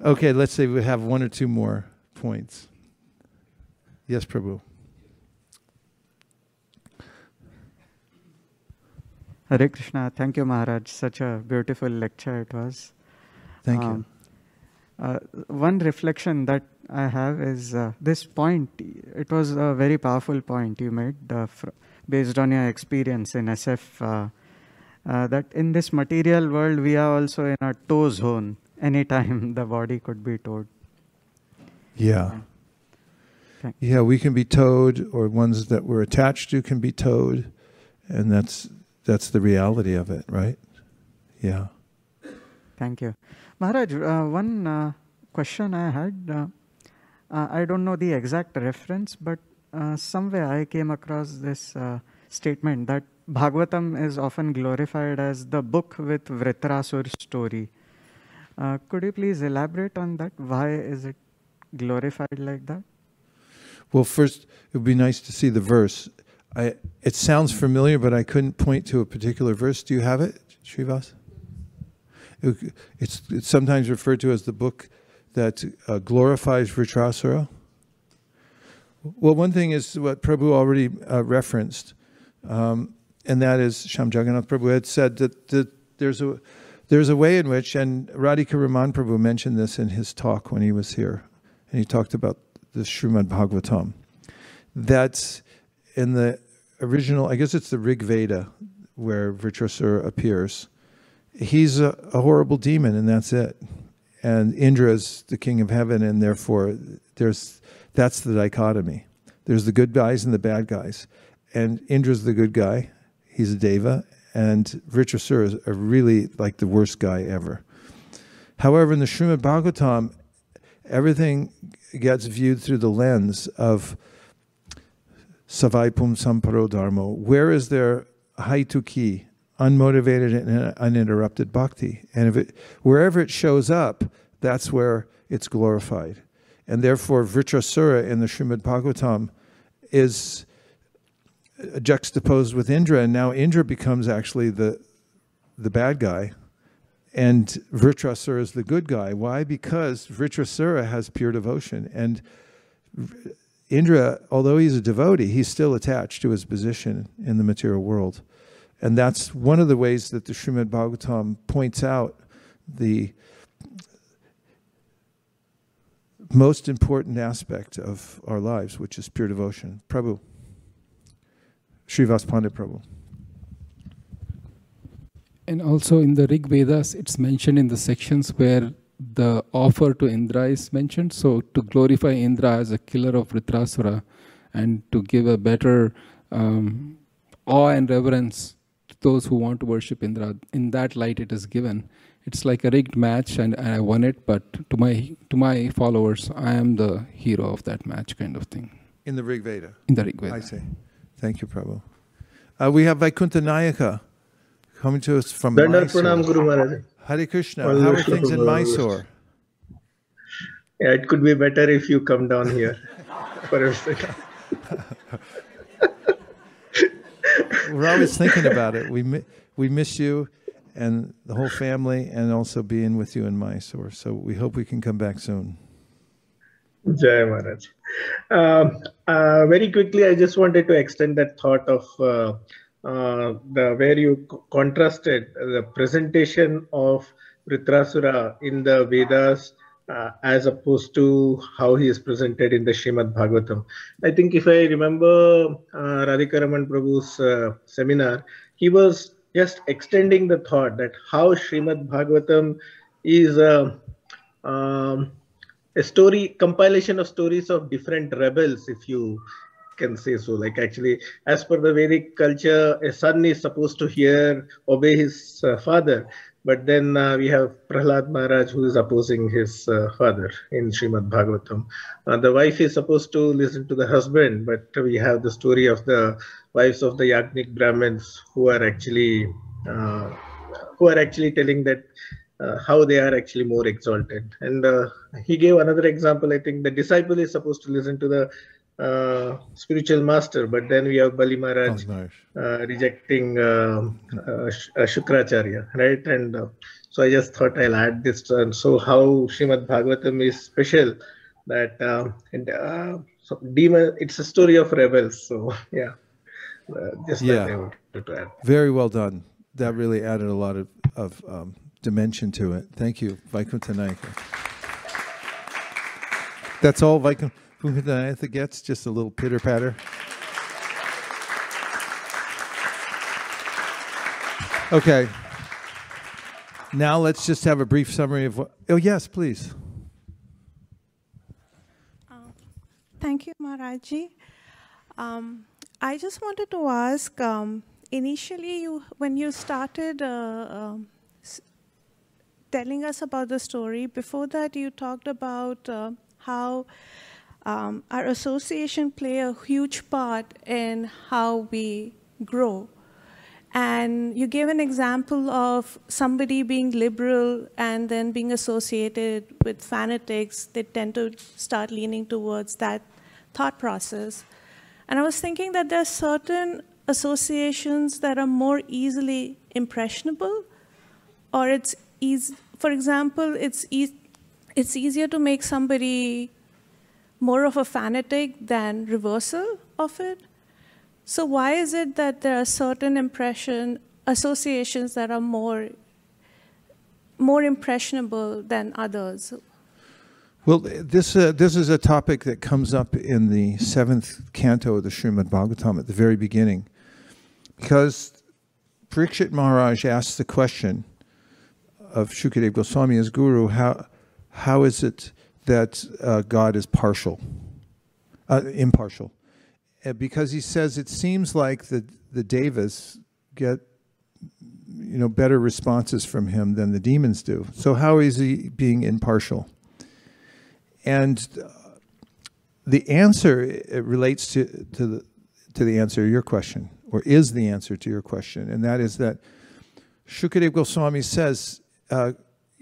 okay, let's say we have one or two more points. Yes, Prabhu. Hare Krishna. Thank you, Maharaj. Such a beautiful lecture it was. Thank um, you. Uh, one reflection that I have is uh, this point. It was a very powerful point you made uh, based on your experience in SF. Uh, uh, that in this material world, we are also in a tow zone. Anytime the body could be towed. Yeah. Yeah, we can be towed, or ones that we're attached to can be towed, and that's that's the reality of it, right? Yeah. Thank you. Maharaj, uh, one uh, question I had, uh, uh, I don't know the exact reference, but uh, somewhere I came across this statement that Bhagavatam is often glorified as the book with Vritrasur's story. could you please elaborate on that? Why is it glorified like that? Well, first, it would be nice to see the verse. I, it sounds familiar, but I couldn't point to a particular verse. Do you have it? Srivas? It's, it's sometimes referred to as the book that uh, glorifies Vritrasura. Well, one thing is what Prabhu already uh, referenced, um, and that is Sham Jagannath Prabhu had said that, that there's a there's a way in which, and Radhika Raman Prabhu mentioned this in his talk when he was here, and he talked about the Srimad Bhagavatam, that in the original, I guess it's the Rig Veda, where Vritrasura appears, he's a, a horrible demon, and that's it. And Indra is the king of heaven, and therefore there's that's the dichotomy. There's the good guys and the bad guys. And Indra's the good guy. He's a deva. And Vritrasura is a really like the worst guy ever. However, in the Srimad Bhagavatam, everything gets viewed through the lens of Sa Vai Pumsam Paro Dharma. Where is there haituki, unmotivated and uninterrupted bhakti? And if it, wherever it shows up, that's where it's glorified. And therefore, Vritrasura in the Srimad Bhagavatam is juxtaposed with Indra, and now Indra becomes actually the, the bad guy, and Vritrasura is the good guy. Why? Because Vritrasura has pure devotion, and Indra, although he's a devotee, he's still attached to his position in the material world. And that's one of the ways that the Srimad Bhagavatam points out the most important aspect of our lives, which is pure devotion. Prabhu. Srivas Pandit Prabhu. And also in the Rig Vedas, it's mentioned in the sections where the offer to Indra is mentioned. So to glorify Indra as a killer of Vritrasura and to give a better um, awe and reverence to those who want to worship Indra, in that light it is given it's like a rigged match and, and I won it, but to my to my followers, I am the hero of that match kind of thing. In the Rig Veda? In the Rig Veda. I see. Thank you, Prabhu. Uh, we have Vaikuntha Nayaka coming to us from Mysore. Guru Maharaj. Hare Krishna. How are things in Mysore? Yeah, it could be better if you come down here for a second. We're always thinking about it. We, mi- we miss you and the whole family, and also being with you in Mysore. So we hope we can come back soon. Jai Maharaj. Um, uh, very quickly, I just wanted to extend that thought of uh, uh, the where you contrasted the presentation of Vritrasura in the Vedas uh, as opposed to how he is presented in the Shrimad Bhagavatam. I think if I remember uh, Radhika Prabhu's uh, seminar, he was just extending the thought that how Srimad Bhagavatam is a, um, a story compilation of stories of different rebels, if you can say so. Like actually, as per the Vedic culture, a son is supposed to hear, obey his uh, father. But then uh, we have Prahlad Maharaj who is opposing his uh, father in Srimad Bhagavatam. Uh, the wife is supposed to listen to the husband, but we have the story of the wives of the Yagnik Brahmins who are actually uh, who are actually telling that uh, how they are actually more exalted. And uh, he gave another example. I think the disciple is supposed to listen to the uh, spiritual master, but then we have Bali Maharaj oh, uh, rejecting uh, Shukracharya, right? And so I just thought I'll add this. And so how Srimad Bhagavatam is special that and so demon, it's a story of rebels. So yeah, just yeah. Very well done. That really added a lot of, of um, dimension to it. Thank you, Vaikuntha. That's all Vaikuntha. Bhumidayatha gets just a little pitter patter. Okay. Now let's just have a brief summary of what. Oh, yes, please. Uh, thank you, Maharaji. Um, I just wanted to ask um, initially, you, when you started uh, um, telling us about the story, before that, you talked about uh, how um, our association play a huge part in how we grow. And you gave an example of somebody being liberal and then being associated with fanatics. They tend to start leaning towards that thought process. And I was thinking that there are certain associations that are more easily impressionable or it's easy, for example, it's, e- it's easier to make somebody more of a fanatic than reversal of it. So why is it that there are certain impression associations that are more more impressionable than others? Well, this uh, this is a topic that comes up in the seventh canto of the Srimad Bhagavatam at the very beginning, because Parikshit Maharaj asks the question of Shukadev Goswami as guru, how how is it that uh, God is partial, uh, impartial? Uh, because he says it seems like the the devas get you know better responses from him than the demons do. So how is he being impartial? And uh, the answer it relates to, to, the, to the answer to your question, or is the answer to your question, and that is that Shukadev Goswami says, uh,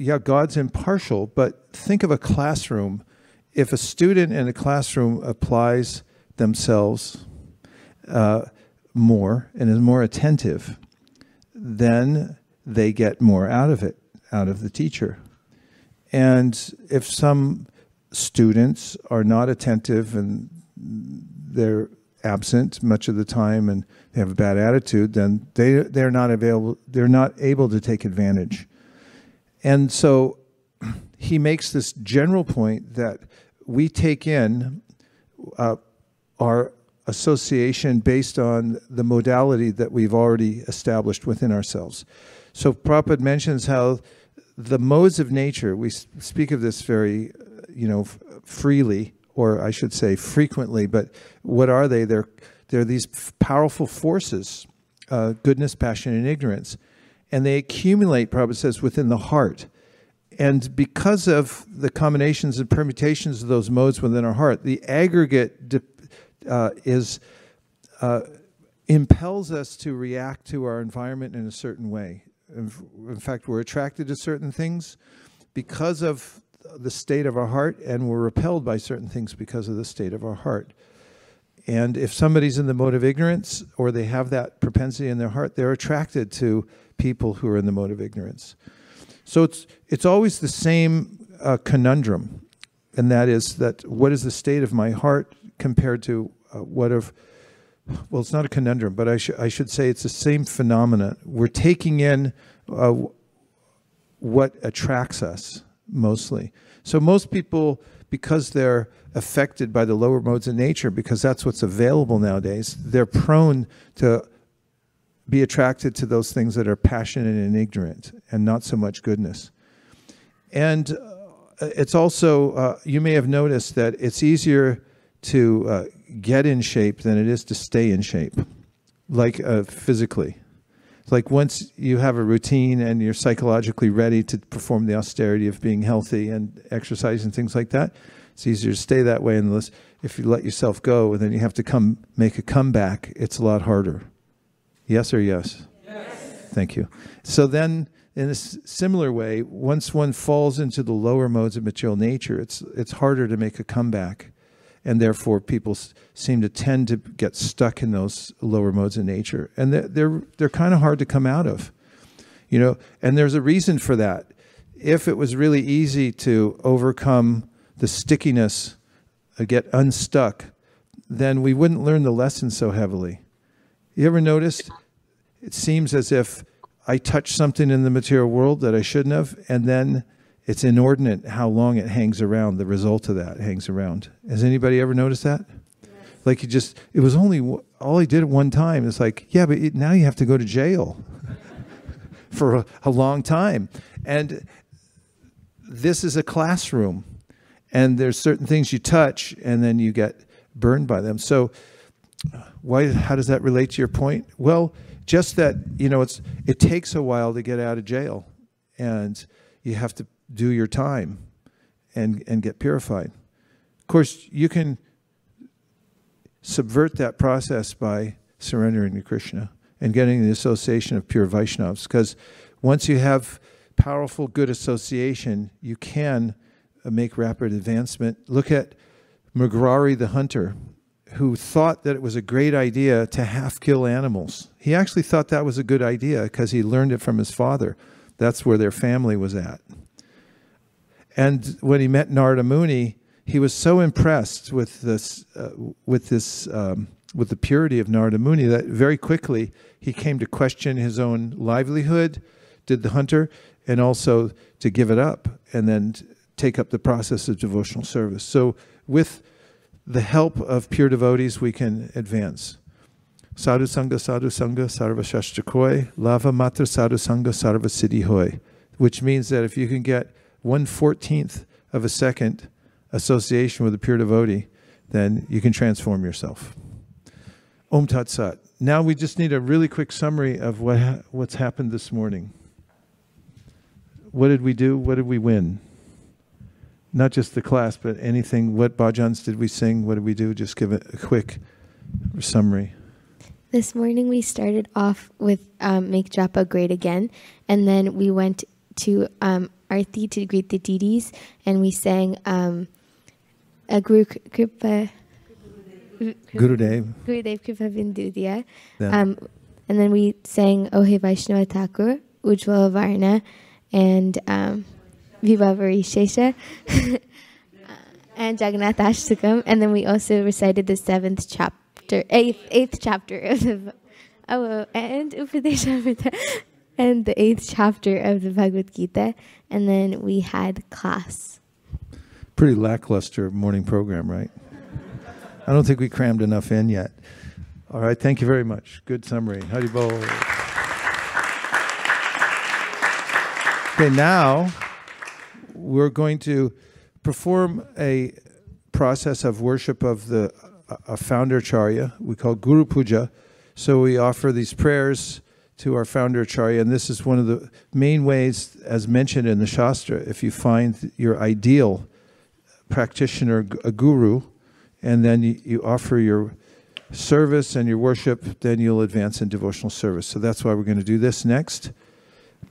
yeah, God's impartial, but think of a classroom. If a student in a classroom applies themselves uh, more and is more attentive, then they get more out of it, out of the teacher. And if some students are not attentive and they're absent much of the time and they have a bad attitude, then they they're not available. They're not able to take advantage. And so he makes this general point that we take in uh, our association based on the modality that we've already established within ourselves. So Prabhupada mentions how the modes of nature, we speak of this very you know, freely, or I should say frequently, but what are they? They're, they're these powerful forces, uh, goodness, passion, and ignorance. And they accumulate, Prabhupada says, within the heart. And because of the combinations and permutations of those modes within our heart, the aggregate uh, is uh, impels us to react to our environment in a certain way. In fact, we're attracted to certain things because of the state of our heart, and we're repelled by certain things because of the state of our heart. And if somebody's in the mode of ignorance or they have that propensity in their heart, they're attracted to people who are in the mode of ignorance. So it's it's always the same uh, conundrum, and that is that what is the state of my heart compared to uh, what of well, it's not a conundrum, but I, sh- I should say it's the same phenomenon. We're taking in uh, what attracts us mostly. So most people, because they're affected by the lower modes of nature, because that's what's available nowadays, they're prone to be attracted to those things that are passionate and ignorant and not so much goodness. And uh, it's also, uh, you may have noticed that it's easier to uh, get in shape than it is to stay in shape, like uh, physically like once you have a routine and you're psychologically ready to perform the austerity of being healthy and exercise and things like that, it's easier to stay that way. Unless if you let yourself go and then you have to come make a comeback, it's a lot harder. Yes or yes? Yes. Thank you. So then, in a similar way, once one falls into the lower modes of material nature, it's it's harder to make a comeback and therefore people seem to tend to get stuck in those lower modes of nature and they're they're, they're kind of hard to come out of you know and there's a reason for that if it was really easy to overcome the stickiness uh, get unstuck then we wouldn't learn the lesson so heavily you ever noticed it seems as if i touch something in the material world that i shouldn't have and then it's inordinate how long it hangs around. The result of that hangs around. Has anybody ever noticed that? Yes. Like you just, it was only all he did at one time. It's like, yeah, but it, now you have to go to jail for a, a long time. And this is a classroom, and there's certain things you touch, and then you get burned by them. So, why? How does that relate to your point? Well, just that you know, it's it takes a while to get out of jail, and you have to do your time and, and get purified. Of course, you can subvert that process by surrendering to Krishna and getting the association of pure Vaishnavas. Because once you have powerful good association, you can uh, make rapid advancement. Look at Mrigari the hunter, who thought that it was a great idea to half kill animals. He actually thought that was a good idea because he learned it from his father That's where their family was at. And when he met Narada Muni, he was so impressed with this, uh, with this, um, with the purity of Narada Muni that very quickly he came to question his own livelihood, did the hunter, and also to give it up and then take up the process of devotional service. So, with the help of pure devotees, we can advance. Sadhu Sangha, Sadhu Sangha, Sarva Shastakoi, Lava Matra Sadhu Sangha, Sarva Siddhi Hoy, which means that if you can get one fourteenth of a second association with a pure devotee, then you can transform yourself. Om Tat Sat. Now we just need a really quick summary of what ha- what's happened this morning. What did we do? What did we win? Not just the class, but anything. What bhajans did we sing? What did we do? Just give it a quick summary. This morning we started off with um, Make Japa Great Again, and then we went to um, Arti to greet the deities, and we sang um, a Guru Kripa. Gurudev. Gurudev Kripa Bindu Diya. Yeah. Um, and then we sang Ohe Vaishnava Thakur, Ujjwala Varna, and um, Vibhavari Shesha, and Jagannath Ashtakam. And then we also recited the seventh chapter, eighth, eighth chapter of the, oh, oh, and Upadeshamrita, and the eighth chapter of the Bhagavad Gita. And then we had class. Pretty lackluster morning program, right? I don't think we crammed enough in yet. All right, thank you very much. Good summary. Haribol. Okay, now we're going to perform a process of worship of the a founder acharya we call Guru Puja. So we offer these prayers to our founder acharya, and this is one of the main ways, as mentioned in the Shastra, if you find your ideal practitioner, a guru, and then you, you offer your service and your worship, then you'll advance in devotional service. So that's why we're going to do this next.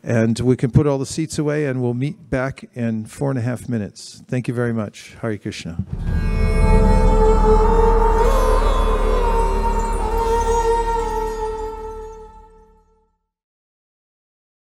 And we can put all the seats away and we'll meet back in four and a half minutes. Thank you very much. Hare Krishna.